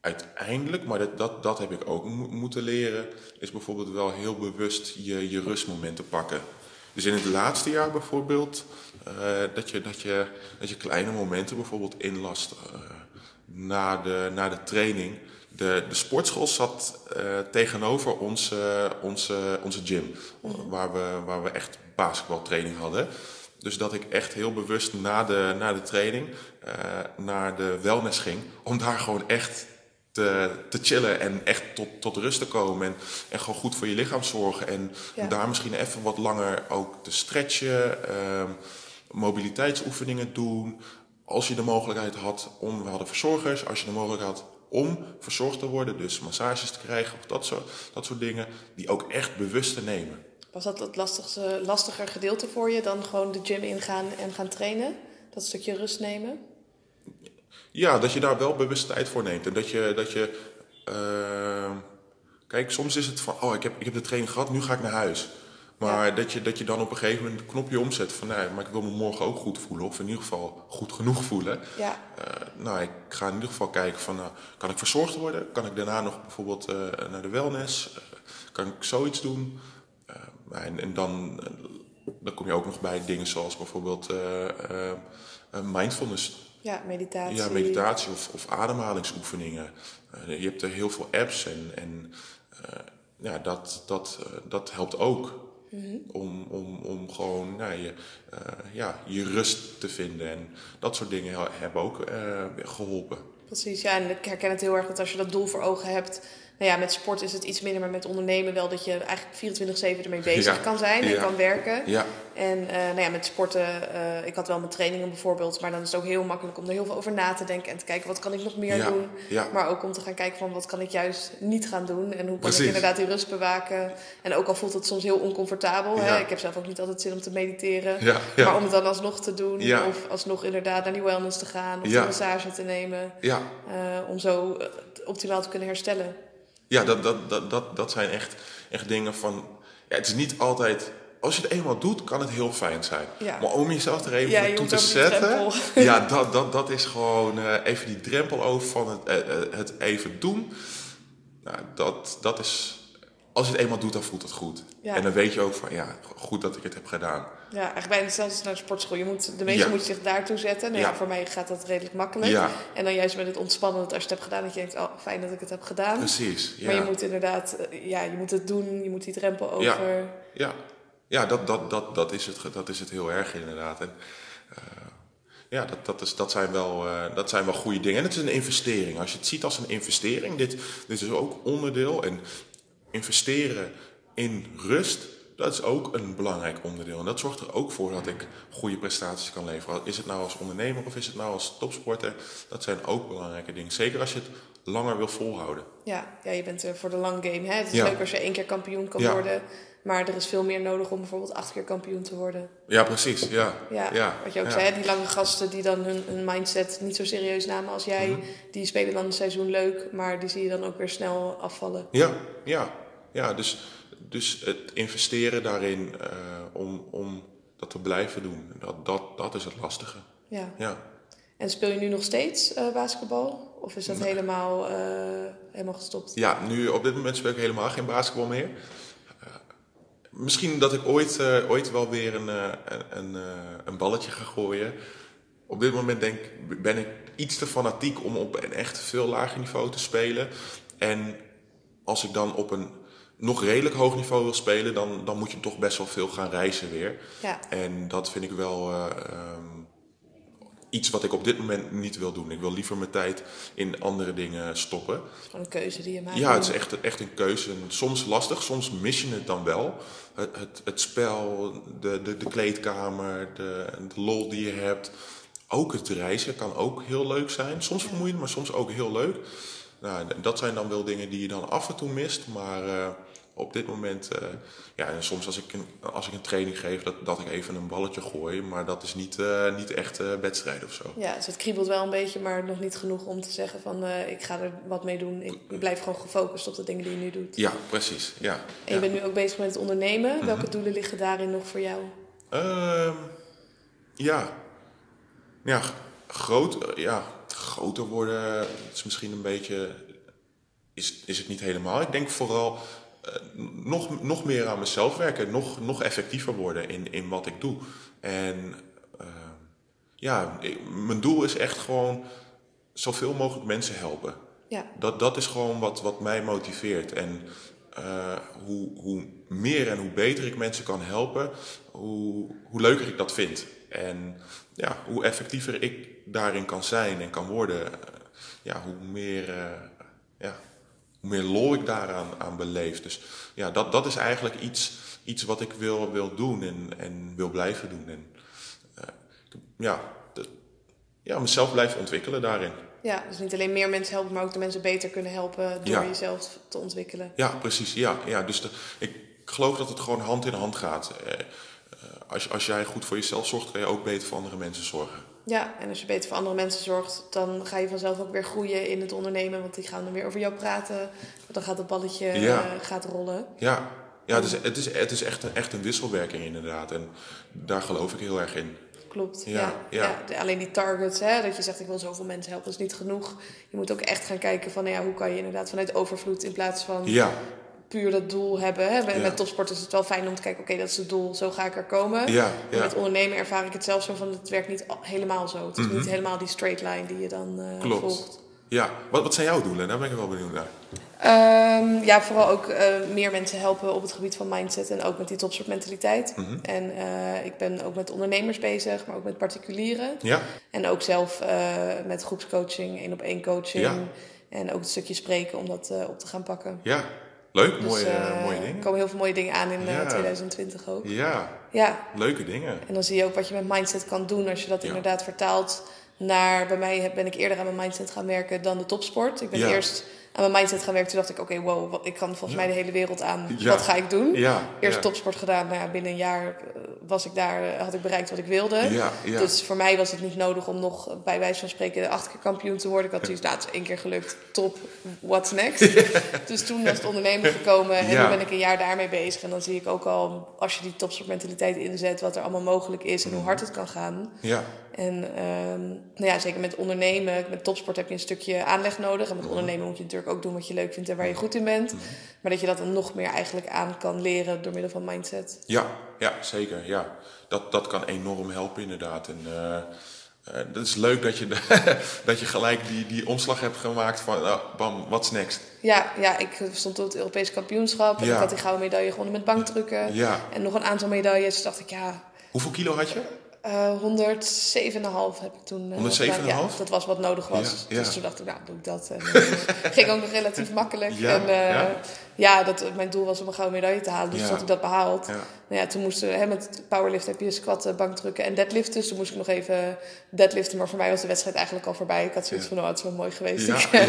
uiteindelijk, maar dat, dat, dat heb ik ook mo- moeten leren, is bijvoorbeeld wel heel bewust je, je rustmomenten pakken. Dus in het laatste jaar bijvoorbeeld, dat, je, dat, je, dat je kleine momenten bijvoorbeeld inlast eh, na, de, na de training. De, de sportschool zat eh, tegenover onze, onze, onze gym, waar, we, waar we echt basketbaltraining hadden. Dus dat ik echt heel bewust na de, na de training eh, naar de wellness ging. Om daar gewoon echt te, te chillen en echt tot, tot rust te komen. En, en gewoon goed voor je lichaam zorgen. En Ja. daar misschien even wat langer ook te stretchen. ehm, mobiliteitsoefeningen doen. Als je de mogelijkheid had om, we hadden verzorgers. Als je de mogelijkheid had om verzorgd te worden. Dus massages te krijgen of dat soort, dat soort dingen. Die ook echt bewust te nemen. Was dat het lastigste, lastiger gedeelte voor je dan gewoon de gym ingaan en gaan trainen? Dat stukje rust nemen? Ja, dat je daar wel bewust tijd voor neemt. En dat je. Dat je ehm, kijk, soms is het van: oh, ik heb, ik heb de training gehad, nu ga ik naar huis. Maar dat, je, dat je dan op een gegeven moment een knopje omzet van: nee, maar ik wil me morgen ook goed voelen. Of in ieder geval goed genoeg voelen. Ja, Eh, nou, ik ga in ieder geval kijken van: nou, kan ik verzorgd worden? Kan ik daarna nog bijvoorbeeld eh, naar de wellness? Eh, kan ik zoiets doen? En, en dan, dan kom je ook nog bij dingen zoals bijvoorbeeld mindfulness. ja meditatie. Ja, meditatie of, of ademhalingsoefeningen. Je hebt er heel veel apps en, en ja, dat, dat, dat helpt ook. Om, om, om gewoon nou, je, eh, ja, je rust te vinden. En dat soort dingen he- hebben ook eh, geholpen. Precies, ja, en ik herken het heel erg dat als je dat doel voor ogen hebt. Nou ja, met sport is het iets minder, maar met ondernemen wel dat je eigenlijk 24-7 ermee bezig Ja, kan zijn en ja. kan werken. Ja, En eh, nou ja, met sporten, eh, ik had wel mijn trainingen bijvoorbeeld, maar dan is het ook heel makkelijk om er heel veel over na te denken en te kijken wat kan ik nog meer doen. Maar ook om te gaan kijken van wat kan ik juist niet gaan doen en hoe kan Precies. ik inderdaad die rust bewaken. En ook al voelt het soms heel oncomfortabel, hè? ik heb zelf ook niet altijd zin om te mediteren. Maar om het dan alsnog te doen of alsnog inderdaad naar die wellness te gaan of een massage te nemen. ja. eh, om zo optimaal te kunnen herstellen. Ja, dat, dat, dat, dat, dat zijn echt, echt dingen van. Ja, het is niet altijd. Als je het eenmaal doet, kan het heel fijn zijn. Ja. Maar om jezelf er even Ja, je moet te zetten. (laughs) Ja, dat, dat, dat is gewoon eh, even die drempel over van het, eh, eh, het even doen. Nou, dat, dat is. Als je het eenmaal doet, dan voelt het goed. Ja. En dan weet je ook van ja, goed dat ik het heb gedaan. Ja, eigenlijk bijna hetzelfde als naar de sportschool. Je moet, de meeste Ja. moet zich daartoe zetten. Nou ja. Ja. voor mij gaat dat redelijk makkelijk. Ja. En dan juist met het ontspannen, dat als je het hebt gedaan, dat je denkt, oh, fijn dat ik het heb gedaan. Precies. Ja. Maar je moet inderdaad, eh, ja, je moet het doen, je moet die drempel over. Ja. Ja, ja dat, dat, dat, dat, is het, dat is het heel erg inderdaad. En, eh, ja, dat, dat, is, dat, zijn wel, eh, dat zijn wel goede dingen. En het is een investering. Als je het ziet als een investering, dit, dit is ook onderdeel. En investeren in rust, dat is ook een belangrijk onderdeel. En dat zorgt er ook voor dat ik goede prestaties kan leveren. Is het nou als ondernemer of is het nou als topsporter? Dat zijn ook belangrijke dingen. Zeker als je het langer wil volhouden. Ja, ja, je bent er voor de long game. Hè? Het is Ja. leuk als je één keer kampioen kan Ja. worden. Maar er is veel meer nodig om bijvoorbeeld acht keer kampioen te worden. Ja, precies. Ja, Ja, ja, wat je ook zei, die lange gasten die dan hun, hun mindset niet zo serieus namen als jij. Mhm. Die spelen dan een seizoen leuk, maar die zie je dan ook weer snel afvallen. Ja, ja, ja dus, dus het investeren daarin eh, om, om dat te blijven doen, dat, dat, dat is het lastige. Ja. Ja. En speel je nu nog steeds eh, basketbal? Of is dat helemaal, eh, helemaal gestopt? ja, nu op dit moment speel ik helemaal geen basketbal meer. Misschien dat ik ooit, ooit wel weer een, een, een, een balletje ga gooien. Op dit moment denk, ben ik iets te fanatiek om op een echt veel lager niveau te spelen. En als ik dan op een nog redelijk hoog niveau wil spelen, dan, dan moet je toch best wel veel gaan reizen weer. Ja. En dat vind ik wel eh, ehm, iets wat ik op dit moment niet wil doen. Ik wil liever mijn tijd in andere dingen stoppen. Gewoon een keuze die je maakt. Ja, het is echt, echt een keuze. En soms lastig, soms mis je het dan wel. Het, het, het spel, de, de, de kleedkamer, de, de lol die je hebt. Ook het reizen kan ook heel leuk zijn. Soms vermoeiend, maar soms ook heel leuk. Nou, dat zijn dan wel dingen die je dan af en toe mist. Maar uh, op dit moment, uh, ja, en soms als ik, een, als ik een training geef, dat, dat ik even een balletje gooi. Maar dat is niet, uh, niet echt wedstrijd of zo. Ja, dus het kriebelt wel een beetje, maar nog niet genoeg om te zeggen van ik ga er wat mee doen. Ik blijf gewoon gefocust op de dingen die je nu doet. Ja, precies. Ja, en je ja. bent nu ook bezig met het ondernemen. Mm-hmm. Welke doelen liggen daarin nog voor jou? Uh, ja, ja, groot, ja, groter worden is misschien een beetje, is, is het niet helemaal. Ik denk vooral nog, nog meer aan mezelf werken, nog, nog effectiever worden in, in wat ik doe. En uh, ja, ik, mijn doel is echt gewoon zoveel mogelijk mensen helpen. Ja. Dat, dat is gewoon wat, wat mij motiveert. En uh, hoe, hoe meer en hoe beter ik mensen kan helpen, hoe, hoe leuker ik dat vind. En ja, hoe effectiever ik daarin kan zijn en kan worden, ja, hoe meer, uh, ja, hoe meer lol ik daaraan aan beleef. Dus ja, dat, dat is eigenlijk iets, iets wat ik wil, wil doen en, en wil blijven doen. En uh, ja, de, ja, mezelf blijven ontwikkelen daarin. Ja, dus niet alleen meer mensen helpen, maar ook de mensen beter kunnen helpen door Ja. jezelf te ontwikkelen. Ja, precies. Ja, ja. Dus de, ik geloof dat het gewoon hand in hand gaat. Eh, eh, als, als jij goed voor jezelf zorgt, kan je ook beter voor andere mensen zorgen. Ja, en als je beter voor andere mensen zorgt, dan ga je vanzelf ook weer groeien in het ondernemen. Want die gaan dan weer over jou praten. Dan gaat het balletje Ja. eh, gaat rollen. Ja, ja het is, het is, het is echt, een, echt een wisselwerking inderdaad. En daar geloof ik heel erg in. Klopt. Ja, Ja, ja. ja. de- alleen die targets, hè, dat je zegt ik wil zoveel mensen helpen, is niet genoeg. Je moet ook echt gaan kijken van nou ja, hoe kan je inderdaad vanuit overvloed in plaats van Ja, puur dat doel hebben. Hè. Met, Ja. met topsport is het wel fijn om te kijken, oké, dat is het doel, zo ga ik er komen. ja, ja. met ondernemen ervaar ik het zelf zo van, het werkt niet al- helemaal zo. Het is Mhm. niet helemaal die straight line die je dan eh, Klopt. volgt. ja. Wat, wat zijn jouw doelen? Daar ben ik wel benieuwd naar. Ehm, ja, vooral ook eh, meer mensen helpen op het gebied van mindset en ook met die topsportmentaliteit. Mhm. En eh, ik ben ook met ondernemers bezig, maar ook met particulieren. Ja, En ook zelf met groepscoaching, één op één coaching. En ook het stukje spreken om dat op te gaan pakken. ja. Leuk, mooie, dus, eh, mooie Er dingen. komen heel veel mooie dingen aan in eh, Ja. 2020 ook. Ja, Ja, leuke dingen. en dan zie je ook wat je met mindset kan doen als je dat Ja. inderdaad vertaalt naar... Bij mij ben ik eerder aan mijn mindset gaan werken dan de topsport. Ik ben eerst aan mijn mindset gaan werken. Toen dacht ik, oké, wow, wat- ik kan volgens mij de hele wereld aan. Wat ga ik doen? Eerst topsport gedaan. Nou ja, binnen een jaar eh, was ik daar, eh, had ik bereikt wat ik wilde. Dus voor mij was het niet nodig om nog bij wijze van spreken acht keer kampioen te worden. Ik had zoiets, nou, het is één keer gelukt, top, what's next? (laughs) dus toen was het ondernemen gekomen en nu ben ik een jaar daarmee bezig. En dan zie ik ook al, als je die topsportmentaliteit inzet, wat er allemaal mogelijk is en hoe hard het kan gaan. Ja, En ehm, nou ja, zeker met ondernemen, met topsport heb je een stukje aanleg nodig. En met ondernemen moet je natuurlijk ook doen wat je leuk vindt en waar je goed in bent. Maar dat je dat dan nog meer eigenlijk aan kan leren door middel van mindset. ja, ja zeker. Ja. Dat, dat kan enorm helpen inderdaad. En uh, uh, dat is leuk dat je, (laughs) dat je gelijk die, die omslag hebt gemaakt van, oh, bam, what's next? Ja, ja, ik stond op het Europese kampioenschap. En Ja. ik had die gouden medaille gewonnen met bankdrukken. Ja. En nog een aantal medailles. Dus dacht ik, ja, Hoeveel kilo had je? Eh 107,5 heb ik toen. eh, 107,5? gedaan. Ja, dat was wat nodig was. Ja, ja. Dus toen dacht ik, nou, doe ik dat. En eh, (laughs) ging ook nog relatief makkelijk. Ja, en eh, ja. dat, mijn doel was om een gouden medaille te halen. Dus Ja. toen had ik dat behaald. Ja. Nou ja, toen moesten hè, met powerlift heb je squatten, bankdrukken en deadliften. Dus toen moest ik nog even deadliften. Maar voor mij was de wedstrijd eigenlijk al voorbij. Ik had zoiets Ja. van, oh, het is wel mooi geweest. Ja, Ik,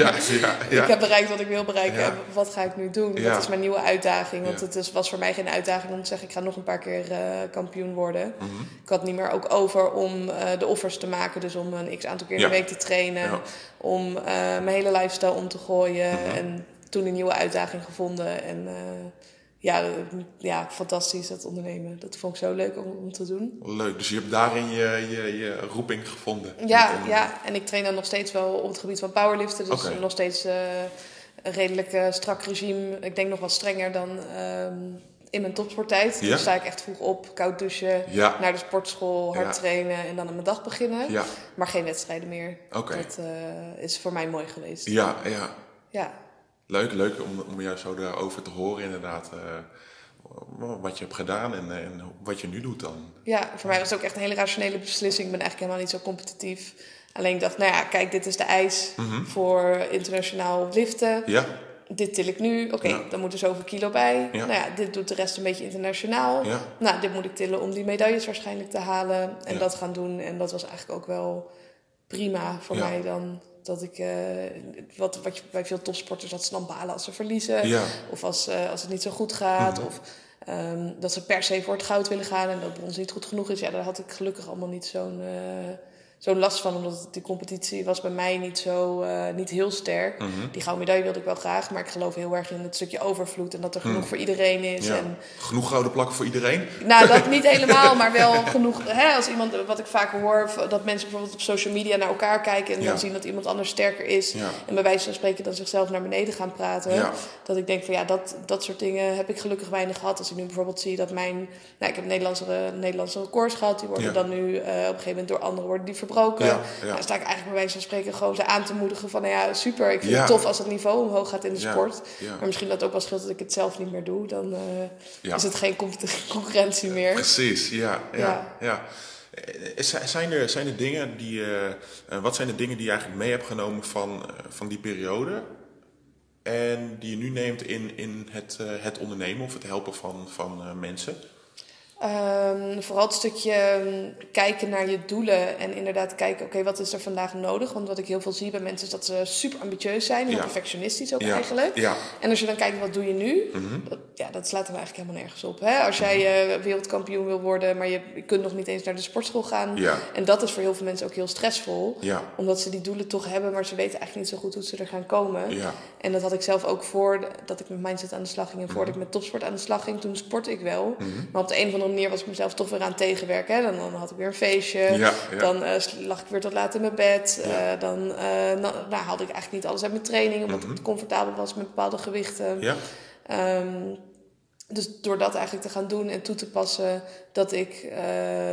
ja. ik heb bereikt wat ik wil bereiken. En wat ga ik nu doen? Dat is mijn nieuwe uitdaging. Want het is, was voor mij geen uitdaging om te zeggen... ik ga nog een paar keer eh, kampioen worden. Mhm. Ik had niet meer ook over om eh, de offers te maken. Dus om een x aantal keer in de week te trainen. Om eh, mijn hele lifestyle om te gooien. Mhm. En toen een nieuwe uitdaging gevonden. En eh, ja, ja, fantastisch dat ondernemen. Dat vond ik zo leuk om, om te doen. Leuk, dus je hebt daarin je, je, je roeping gevonden. Ja, ja, en ik train dan nog steeds wel op het gebied van powerliften. Dus nog steeds eh, een redelijk strak regime. Ik denk nog wat strenger dan ehm, in mijn topsporttijd. Ja? Dan sta ik echt vroeg op, koud douchen, Ja, naar de sportschool, hard Ja. trainen en dan aan mijn dag beginnen. ja, Maar geen wedstrijden meer. Dat eh, is voor mij mooi geweest. Ja, ja. Ja. Leuk, leuk om, om jou zo daarover te horen inderdaad. wat je hebt gedaan en, en wat je nu doet dan. Ja, voor mij was het ook echt een hele rationele beslissing. Ik ben eigenlijk helemaal niet zo competitief. Alleen ik dacht, nou ja, kijk, dit is de eis Mhm. voor internationaal liften. Ja, Dit til ik nu. Oké, Ja. dan moet er zoveel kilo bij. Ja. Nou ja, dit doet de rest een beetje internationaal. ja, Nou, dit moet ik tillen om die medailles waarschijnlijk te halen. En dat gaan doen. En dat was eigenlijk ook wel prima voor mij dan. Dat ik, eh, wat, wat je bij veel topsporters, dat ze dan balen als ze verliezen. ja, Of als, eh, als het niet zo goed gaat. Mhm. Of ehm, dat ze per se voor het goud willen gaan en dat brons niet goed genoeg is. Ja, daar had ik gelukkig allemaal niet zo'n zo'n last van. Omdat die competitie was bij mij niet, zo, eh, niet heel sterk. mhm. Die gouden medaille wilde ik wel graag. Maar ik geloof heel erg in het stukje overvloed. En dat er genoeg voor iedereen is. ja. En, Genoeg gouden plakken voor iedereen? nou, dat niet (laughs) helemaal, maar wel genoeg. Hè, als iemand, wat ik vaak hoor, dat mensen bijvoorbeeld op social media naar elkaar kijken en Ja. dan zien dat iemand anders sterker is. Ja, En bij wijze van spreken dan zichzelf naar beneden gaan praten. Dat ik denk van ja, dat, dat soort dingen heb ik gelukkig weinig gehad. Als ik nu bijvoorbeeld zie dat mijn... Nou, ik heb Nederlandse, Nederlandse records gehad. Die worden dan nu eh, op een gegeven moment door anderen worden die verbroken. Ja, Nou, ja. sta ik eigenlijk bij wijze van spreken gewoon ze aan te moedigen van... Nou ja, super. Ik vind het tof als het niveau omhoog gaat in de sport. Maar misschien dat ook wel scheelt dat ik het zelf niet meer doe. Dan eh, is het geen (laughs) concurrentie meer. Precies, ja. ja, Ja. Eh, zi- Zijn er, zijn er dingen die, eh, eh, wat zijn de dingen die je eigenlijk mee hebt genomen van, eh, van die periode? En die je nu neemt in, in het, eh, het ondernemen of het helpen van, van eh, mensen? Ehm, vooral het stukje ehm, kijken naar je doelen en inderdaad kijken, oké, wat is er vandaag nodig? Want wat ik heel veel zie bij mensen is dat ze super ambitieus zijn, heel Ja. perfectionistisch ook ja. eigenlijk. Ja. En als je dan kijkt, wat doe je nu? Mhm. Dat, ja, dat slaat er eigenlijk helemaal nergens op. Hè? Als jij eh, wereldkampioen wil worden, maar je, je kunt nog niet eens naar de sportschool gaan. En dat is voor heel veel mensen ook heel stressvol. Omdat ze die doelen toch hebben, maar ze weten eigenlijk niet zo goed hoe ze er gaan komen. En dat had ik zelf ook voor dat ik met mindset aan de slag ging en voordat ik met topsport aan de slag ging. Toen sportte ik wel. Mhm. Maar op de een of andere manier was ik mezelf toch weer aan het tegenwerken. Hè. Dan, dan had ik weer een feestje. Ja, ja. Dan eh, lag ik weer tot laat in mijn bed. Ja. Eh, dan nou, nou, haalde ik eigenlijk niet alles uit mijn training, omdat Mhm. ik comfortabel was met bepaalde gewichten. Ja. Ehm, dus door dat eigenlijk te gaan doen en toe te passen, dat ik eh,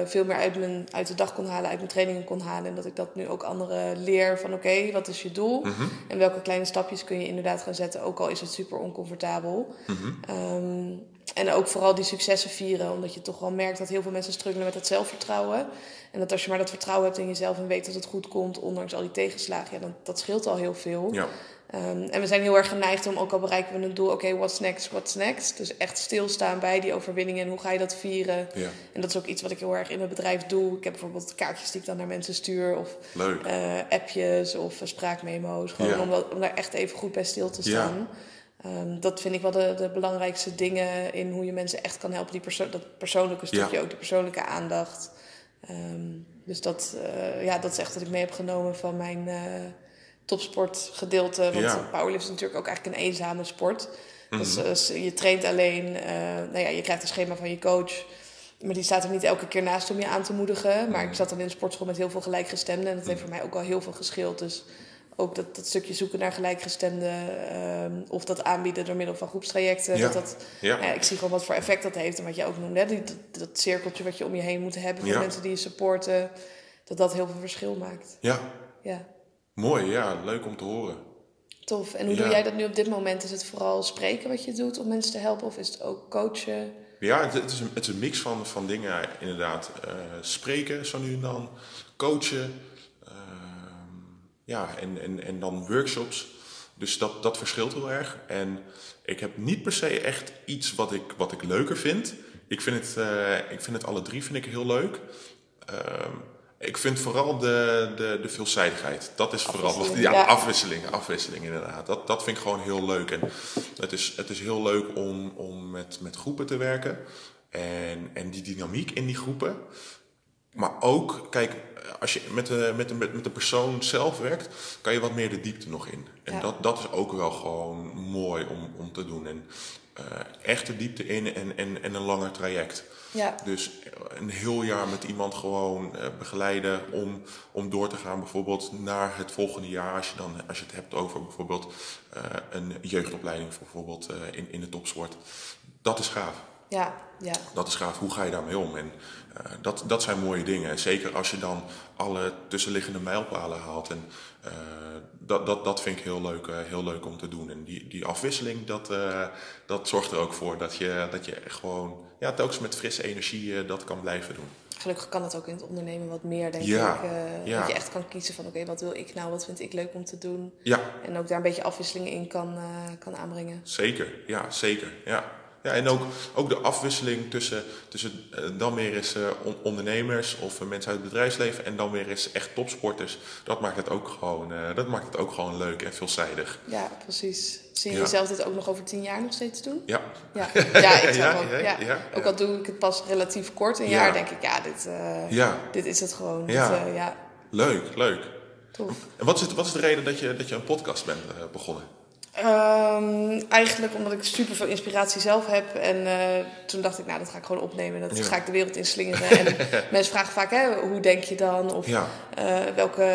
veel meer uit, mijn, uit de dag kon halen, uit mijn trainingen kon halen. En dat ik dat nu ook anderen leer van oké, wat is je doel? Mhm. En welke kleine stapjes kun je inderdaad gaan zetten, ook al is het super oncomfortabel. Mhm. Ehm, en ook vooral die successen vieren, omdat je toch wel merkt dat heel veel mensen struggelen met het zelfvertrouwen. En dat als je maar dat vertrouwen hebt in jezelf en weet dat het goed komt, ondanks al die tegenslagen, ja, dan, dat scheelt al heel veel. Ja. Ehm, en we zijn heel erg geneigd om, ook al bereiken we een doel, oké, what's next, what's next? Dus echt stilstaan bij die overwinningen en hoe ga je dat vieren? Ja. En dat is ook iets wat ik heel erg in mijn bedrijf doe. Ik heb bijvoorbeeld kaartjes die ik dan naar mensen stuur, of eh, appjes of eh, spraakmemo's. Gewoon Ja. om, dat- om daar echt even goed bij stil te staan. Ehm, dat vind ik wel de, de belangrijkste dingen in hoe je mensen echt kan helpen. Die perso dat persoonlijke stukje, ook die persoonlijke aandacht. Ehm, dus dat, eh, ja, dat is echt wat ik mee heb genomen van mijn topsportgedeelte. Want Ja. powerlift is natuurlijk ook eigenlijk een eenzame sport. Dus Mhm. eh, je traint alleen, eh, nou ja, je krijgt een schema van je coach. Maar die staat er niet elke keer naast om je aan te moedigen. Maar ik zat dan in een sportschool met heel veel gelijkgestemden. En dat heeft voor mij ook al heel veel geschild. Dus ook dat, dat stukje zoeken naar gelijkgestemden. ehm, of dat aanbieden door middel van groepstrajecten. Ja. Dat dat, Ja. nou ja, ik zie gewoon wat voor effect dat heeft. En wat je ook noemde, hè, die, dat, dat cirkeltje wat je om je heen moet hebben. Voor Ja. mensen die je supporten. Dat dat heel veel verschil maakt. Ja. Ja, Mooi, ja. Leuk om te horen. tof. En hoe Ja. doe jij dat nu op dit moment? Is het vooral spreken wat je doet om mensen te helpen? Of is het ook coachen? Ja, het, het is, een, het is een mix van, van dingen inderdaad. Eh, spreken zo nu en dan, coachen, ehm, ja, en, en, en dan workshops. Dus dat, dat verschilt heel erg. En ik heb niet per se echt iets wat ik, wat ik leuker vind. Ik vind het, eh, ik vind het alle drie vind ik heel leuk. Ik vind vooral de, de, de veelzijdigheid. Dat is vooral Ja, ja. afwisseling, afwisseling inderdaad. Dat, dat vind ik gewoon heel leuk. En het is, het is heel leuk om, om met, met groepen te werken. En, en die dynamiek in die groepen. Maar ook, kijk, als je met de, met de, met, met de persoon zelf werkt, kan je wat meer de diepte nog in. En Ja. dat, dat is ook wel gewoon mooi om, om te doen. En eh echt de diepte in en, en, en een langer traject. Ja, Dus een heel jaar met iemand gewoon eh, begeleiden om, om door te gaan, bijvoorbeeld naar het volgende jaar. Als je, dan, als je het hebt over bijvoorbeeld eh, een jeugdopleiding, bijvoorbeeld eh, in, in de topsport. Dat is gaaf. Ja, ja. Dat is gaaf. Hoe ga je daarmee om? En uh, dat, dat zijn mooie dingen. En zeker als je dan alle tussenliggende mijlpalen haalt. En uh, dat, dat, dat vind ik heel leuk, uh, heel leuk om te doen. En die, die afwisseling, dat, dat zorgt er ook voor dat je, dat je gewoon ja, telkens met frisse energie dat kan blijven doen. Gelukkig kan dat ook in het ondernemen wat meer, denk ja, ik. Ja. Dat je echt kan kiezen van, oké, wat wil ik nou? Wat vind ik leuk om te doen? Ja. En ook daar een beetje afwisseling in kan, kan aanbrengen. Zeker, ja, zeker. Ja. Ja, en ook, ook de afwisseling tussen, tussen uh, dan weer eens uh, ondernemers of uh, mensen uit het bedrijfsleven en dan weer eens echt topsporters. Dat maakt het ook gewoon, dat maakt het ook gewoon leuk en veelzijdig. Ja, precies. Zie je ja. jezelf dit ook nog over tien jaar nog steeds doen? Ja. Ja, ja ik (laughs) ja, ook. Ja, Ook al doe ik het pas relatief kort, een jaar, denk ik, ja, dit, dit is het gewoon. Ja. Dit, ja. Leuk, leuk. Tof. En wat is, het, wat is de reden dat je, dat je een podcast bent begonnen? Um, eigenlijk omdat ik super veel inspiratie zelf heb. En uh, toen dacht ik, nou, dat ga ik gewoon opnemen. Dat ja. ga ik de wereld inslingeren. en (laughs) mensen vragen vaak, hè, hoe denk je dan? Of ja. uh, welke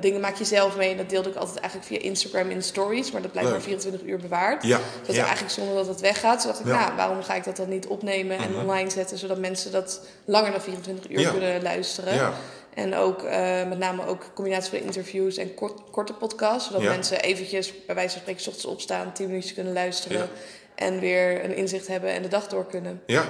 dingen maak je zelf mee? En dat deelde ik altijd eigenlijk via Instagram in stories. Maar dat blijft maar 24 uur bewaard. Ja. Dat eigenlijk zonder dat het weggaat. Toen dacht ik, nou, waarom ga ik dat dan niet opnemen en Mhm. online zetten? Zodat mensen dat langer dan 24 uur kunnen luisteren. En ook uh, met name ook een combinatie van interviews en kort, korte podcasts. Zodat Ja. mensen eventjes bij wijze van spreken 's ochtends opstaan, 10 minuutjes kunnen luisteren. Ja. En weer een inzicht hebben en de dag door kunnen. Ja,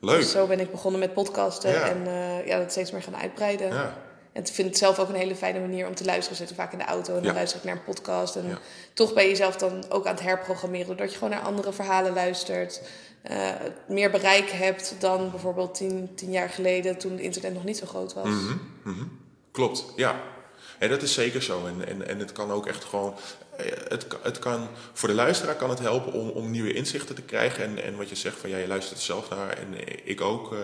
leuk. Dus zo ben ik begonnen met podcasten Ja. en uh, ja, dat steeds meer gaan uitbreiden. Ja. En ik vind het zelf ook een hele fijne manier om te luisteren. Zitten vaak in de auto en dan Ja. luister ik naar een podcast. En Ja. toch ben je jezelf dan ook aan het herprogrammeren. Doordat je gewoon naar andere verhalen luistert. eh, meer bereik hebt dan bijvoorbeeld tien, tien jaar geleden toen het internet nog niet zo groot was. Mhm, mhm. Klopt, ja. En dat is zeker zo. En, en, en het kan ook echt gewoon. eh, Het, het kan, voor de luisteraar kan het helpen om, om nieuwe inzichten te krijgen. En, en wat je zegt van ja, je luistert er zelf naar en ik ook. eh,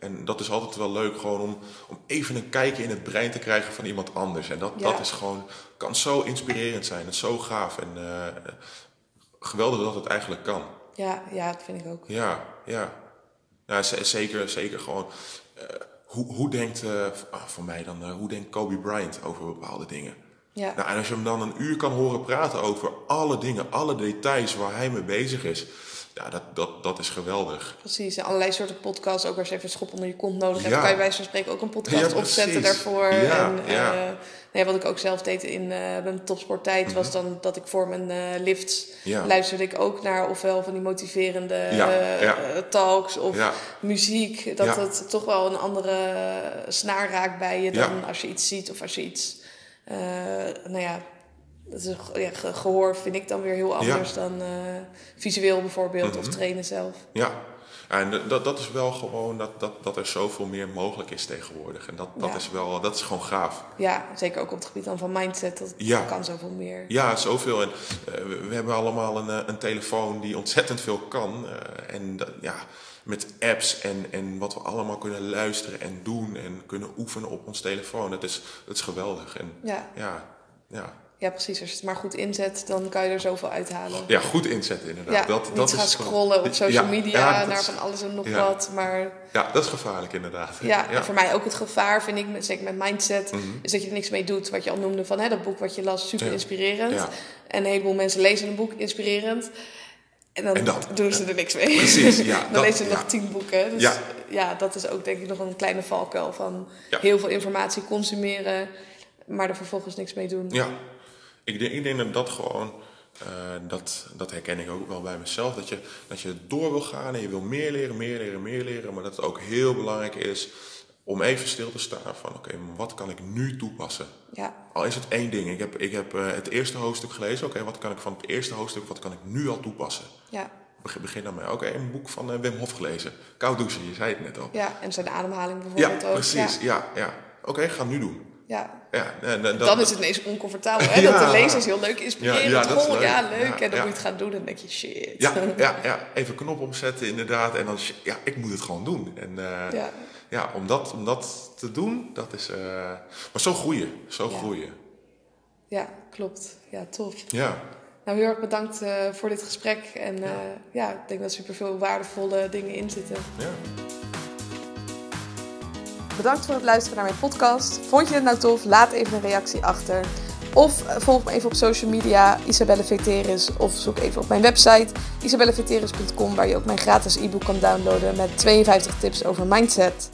en dat is altijd wel leuk, gewoon om, om even een kijkje in het brein te krijgen van iemand anders. En dat, Ja. dat is gewoon, kan zo inspirerend zijn. Het is zo gaaf. En eh, geweldig dat het eigenlijk kan. Ja, ja, dat vind ik ook. Ja, ja. ja zeker, zeker gewoon. eh, hoe, hoe denkt, eh, ah, voor mij dan, eh, hoe denkt Kobe Bryant over bepaalde dingen? Ja. Nou, en als je hem dan een uur kan horen praten over alle dingen, alle details waar hij mee bezig is, ja, dat, dat, dat is geweldig. Precies, en allerlei soorten podcasts. Ook als je even een schop onder je kont nodig hebt, Ja. kan je bij wijze van spreken ook een podcast Ja, opzetten daarvoor. Ja, en, ja. nee, wat ik ook zelf deed in eh, mijn topsporttijd, was dan dat ik voor mijn eh lifts Mhm. Ja. luisterde ik ook naar ofwel van die motiverende Ja, ja. talks of muziek. Dat het toch wel een andere snaar raakt bij je dan als je iets ziet of als je iets, nou ja. Dat is, ja, gehoor vind ik dan weer heel anders dan eh, visueel bijvoorbeeld Mhm. of trainen zelf. Ja. En dat, dat is wel gewoon dat, dat, dat er zoveel meer mogelijk is tegenwoordig. En dat, dat, Ja. is wel, dat is gewoon gaaf. Ja, zeker ook op het gebied dan van mindset. Dat Ja. kan zoveel meer. Ja, zoveel. En eh, we, hebben allemaal een, eh, een telefoon die ontzettend veel kan. en dat- ja, met apps en, en wat we allemaal kunnen luisteren en doen en kunnen oefenen op ons telefoon. Dat is, dat is geweldig. En Ja. ja, ja. Ja, precies. Als je het maar goed inzet, dan kan je er zoveel uithalen. ja goed inzetten inderdaad. Ja, dat, niet dat gaan is gewoon- scrollen op social Ja, media ja, naar van alles en nog wat. Maar Ja, dat is gevaarlijk inderdaad. ja, en voor mij ook het gevaar vind ik, met- zeker met mindset, Mhm. is dat je er niks mee doet. Wat je al noemde van hè, dat boek wat je las, super inspirerend. En een heleboel mensen lezen een boek, inspirerend. En dan, En dan? doen ze er niks mee. Precies, ja, (laughs) dan dat- lezen ze nog tien boeken. Dus Ja. ja. dat is ook denk ik nog een kleine valkuil van heel veel informatie consumeren, maar er vervolgens niks mee doen. Ja, ik denk, ik denk dat dat gewoon, eh, dat, dat herken ik ook wel bij mezelf, dat je, dat je door wil gaan en je wil meer leren, meer leren, meer leren, maar dat het ook heel belangrijk is om even stil te staan van oké, wat kan ik nu toepassen? Ja, Al is het één ding. Ik heb, ik heb eh, het eerste hoofdstuk gelezen. Oké, wat kan ik van het eerste hoofdstuk, wat kan ik nu al toepassen? ja, Begin, begin daarmee. Oké, een boek van eh, Wim Hof gelezen. Koud douchen, je zei het net al. ja. En zijn ademhaling Ja, bijvoorbeeld ook. precies. Ja, ja. Oké, ga nu doen. Ja. Ja, en, en dat, Dan is het ineens oncomfortabel. Hè? (laughs) Ja. Dat te lezen is heel leuk, inspirerend. Ja, ja, Goh, ja, leuk. leuk. En dan moet je het gaan doen en dan denk je, shit. Ja, (laughs) ja, ja, even knop omzetten inderdaad. En dan, ja, ik moet het gewoon doen. En eh, ja. Ja. om, dat, om dat te doen, dat is... eh, maar zo groeien, zo Ja. groeien. Ja, klopt. Ja, tof. Ja, Nou, heel erg bedankt eh, voor dit gesprek. En ja, ik denk dat er superveel waardevolle dingen in zitten. ja. Bedankt voor het luisteren naar mijn podcast. Vond je het nou tof? Laat even een reactie achter. Of volg me even op social media, Isabelle Veteris. Of zoek even op mijn website, isabelleveteris.com, waar je ook mijn gratis e-book kan downloaden met 52 tips over mindset.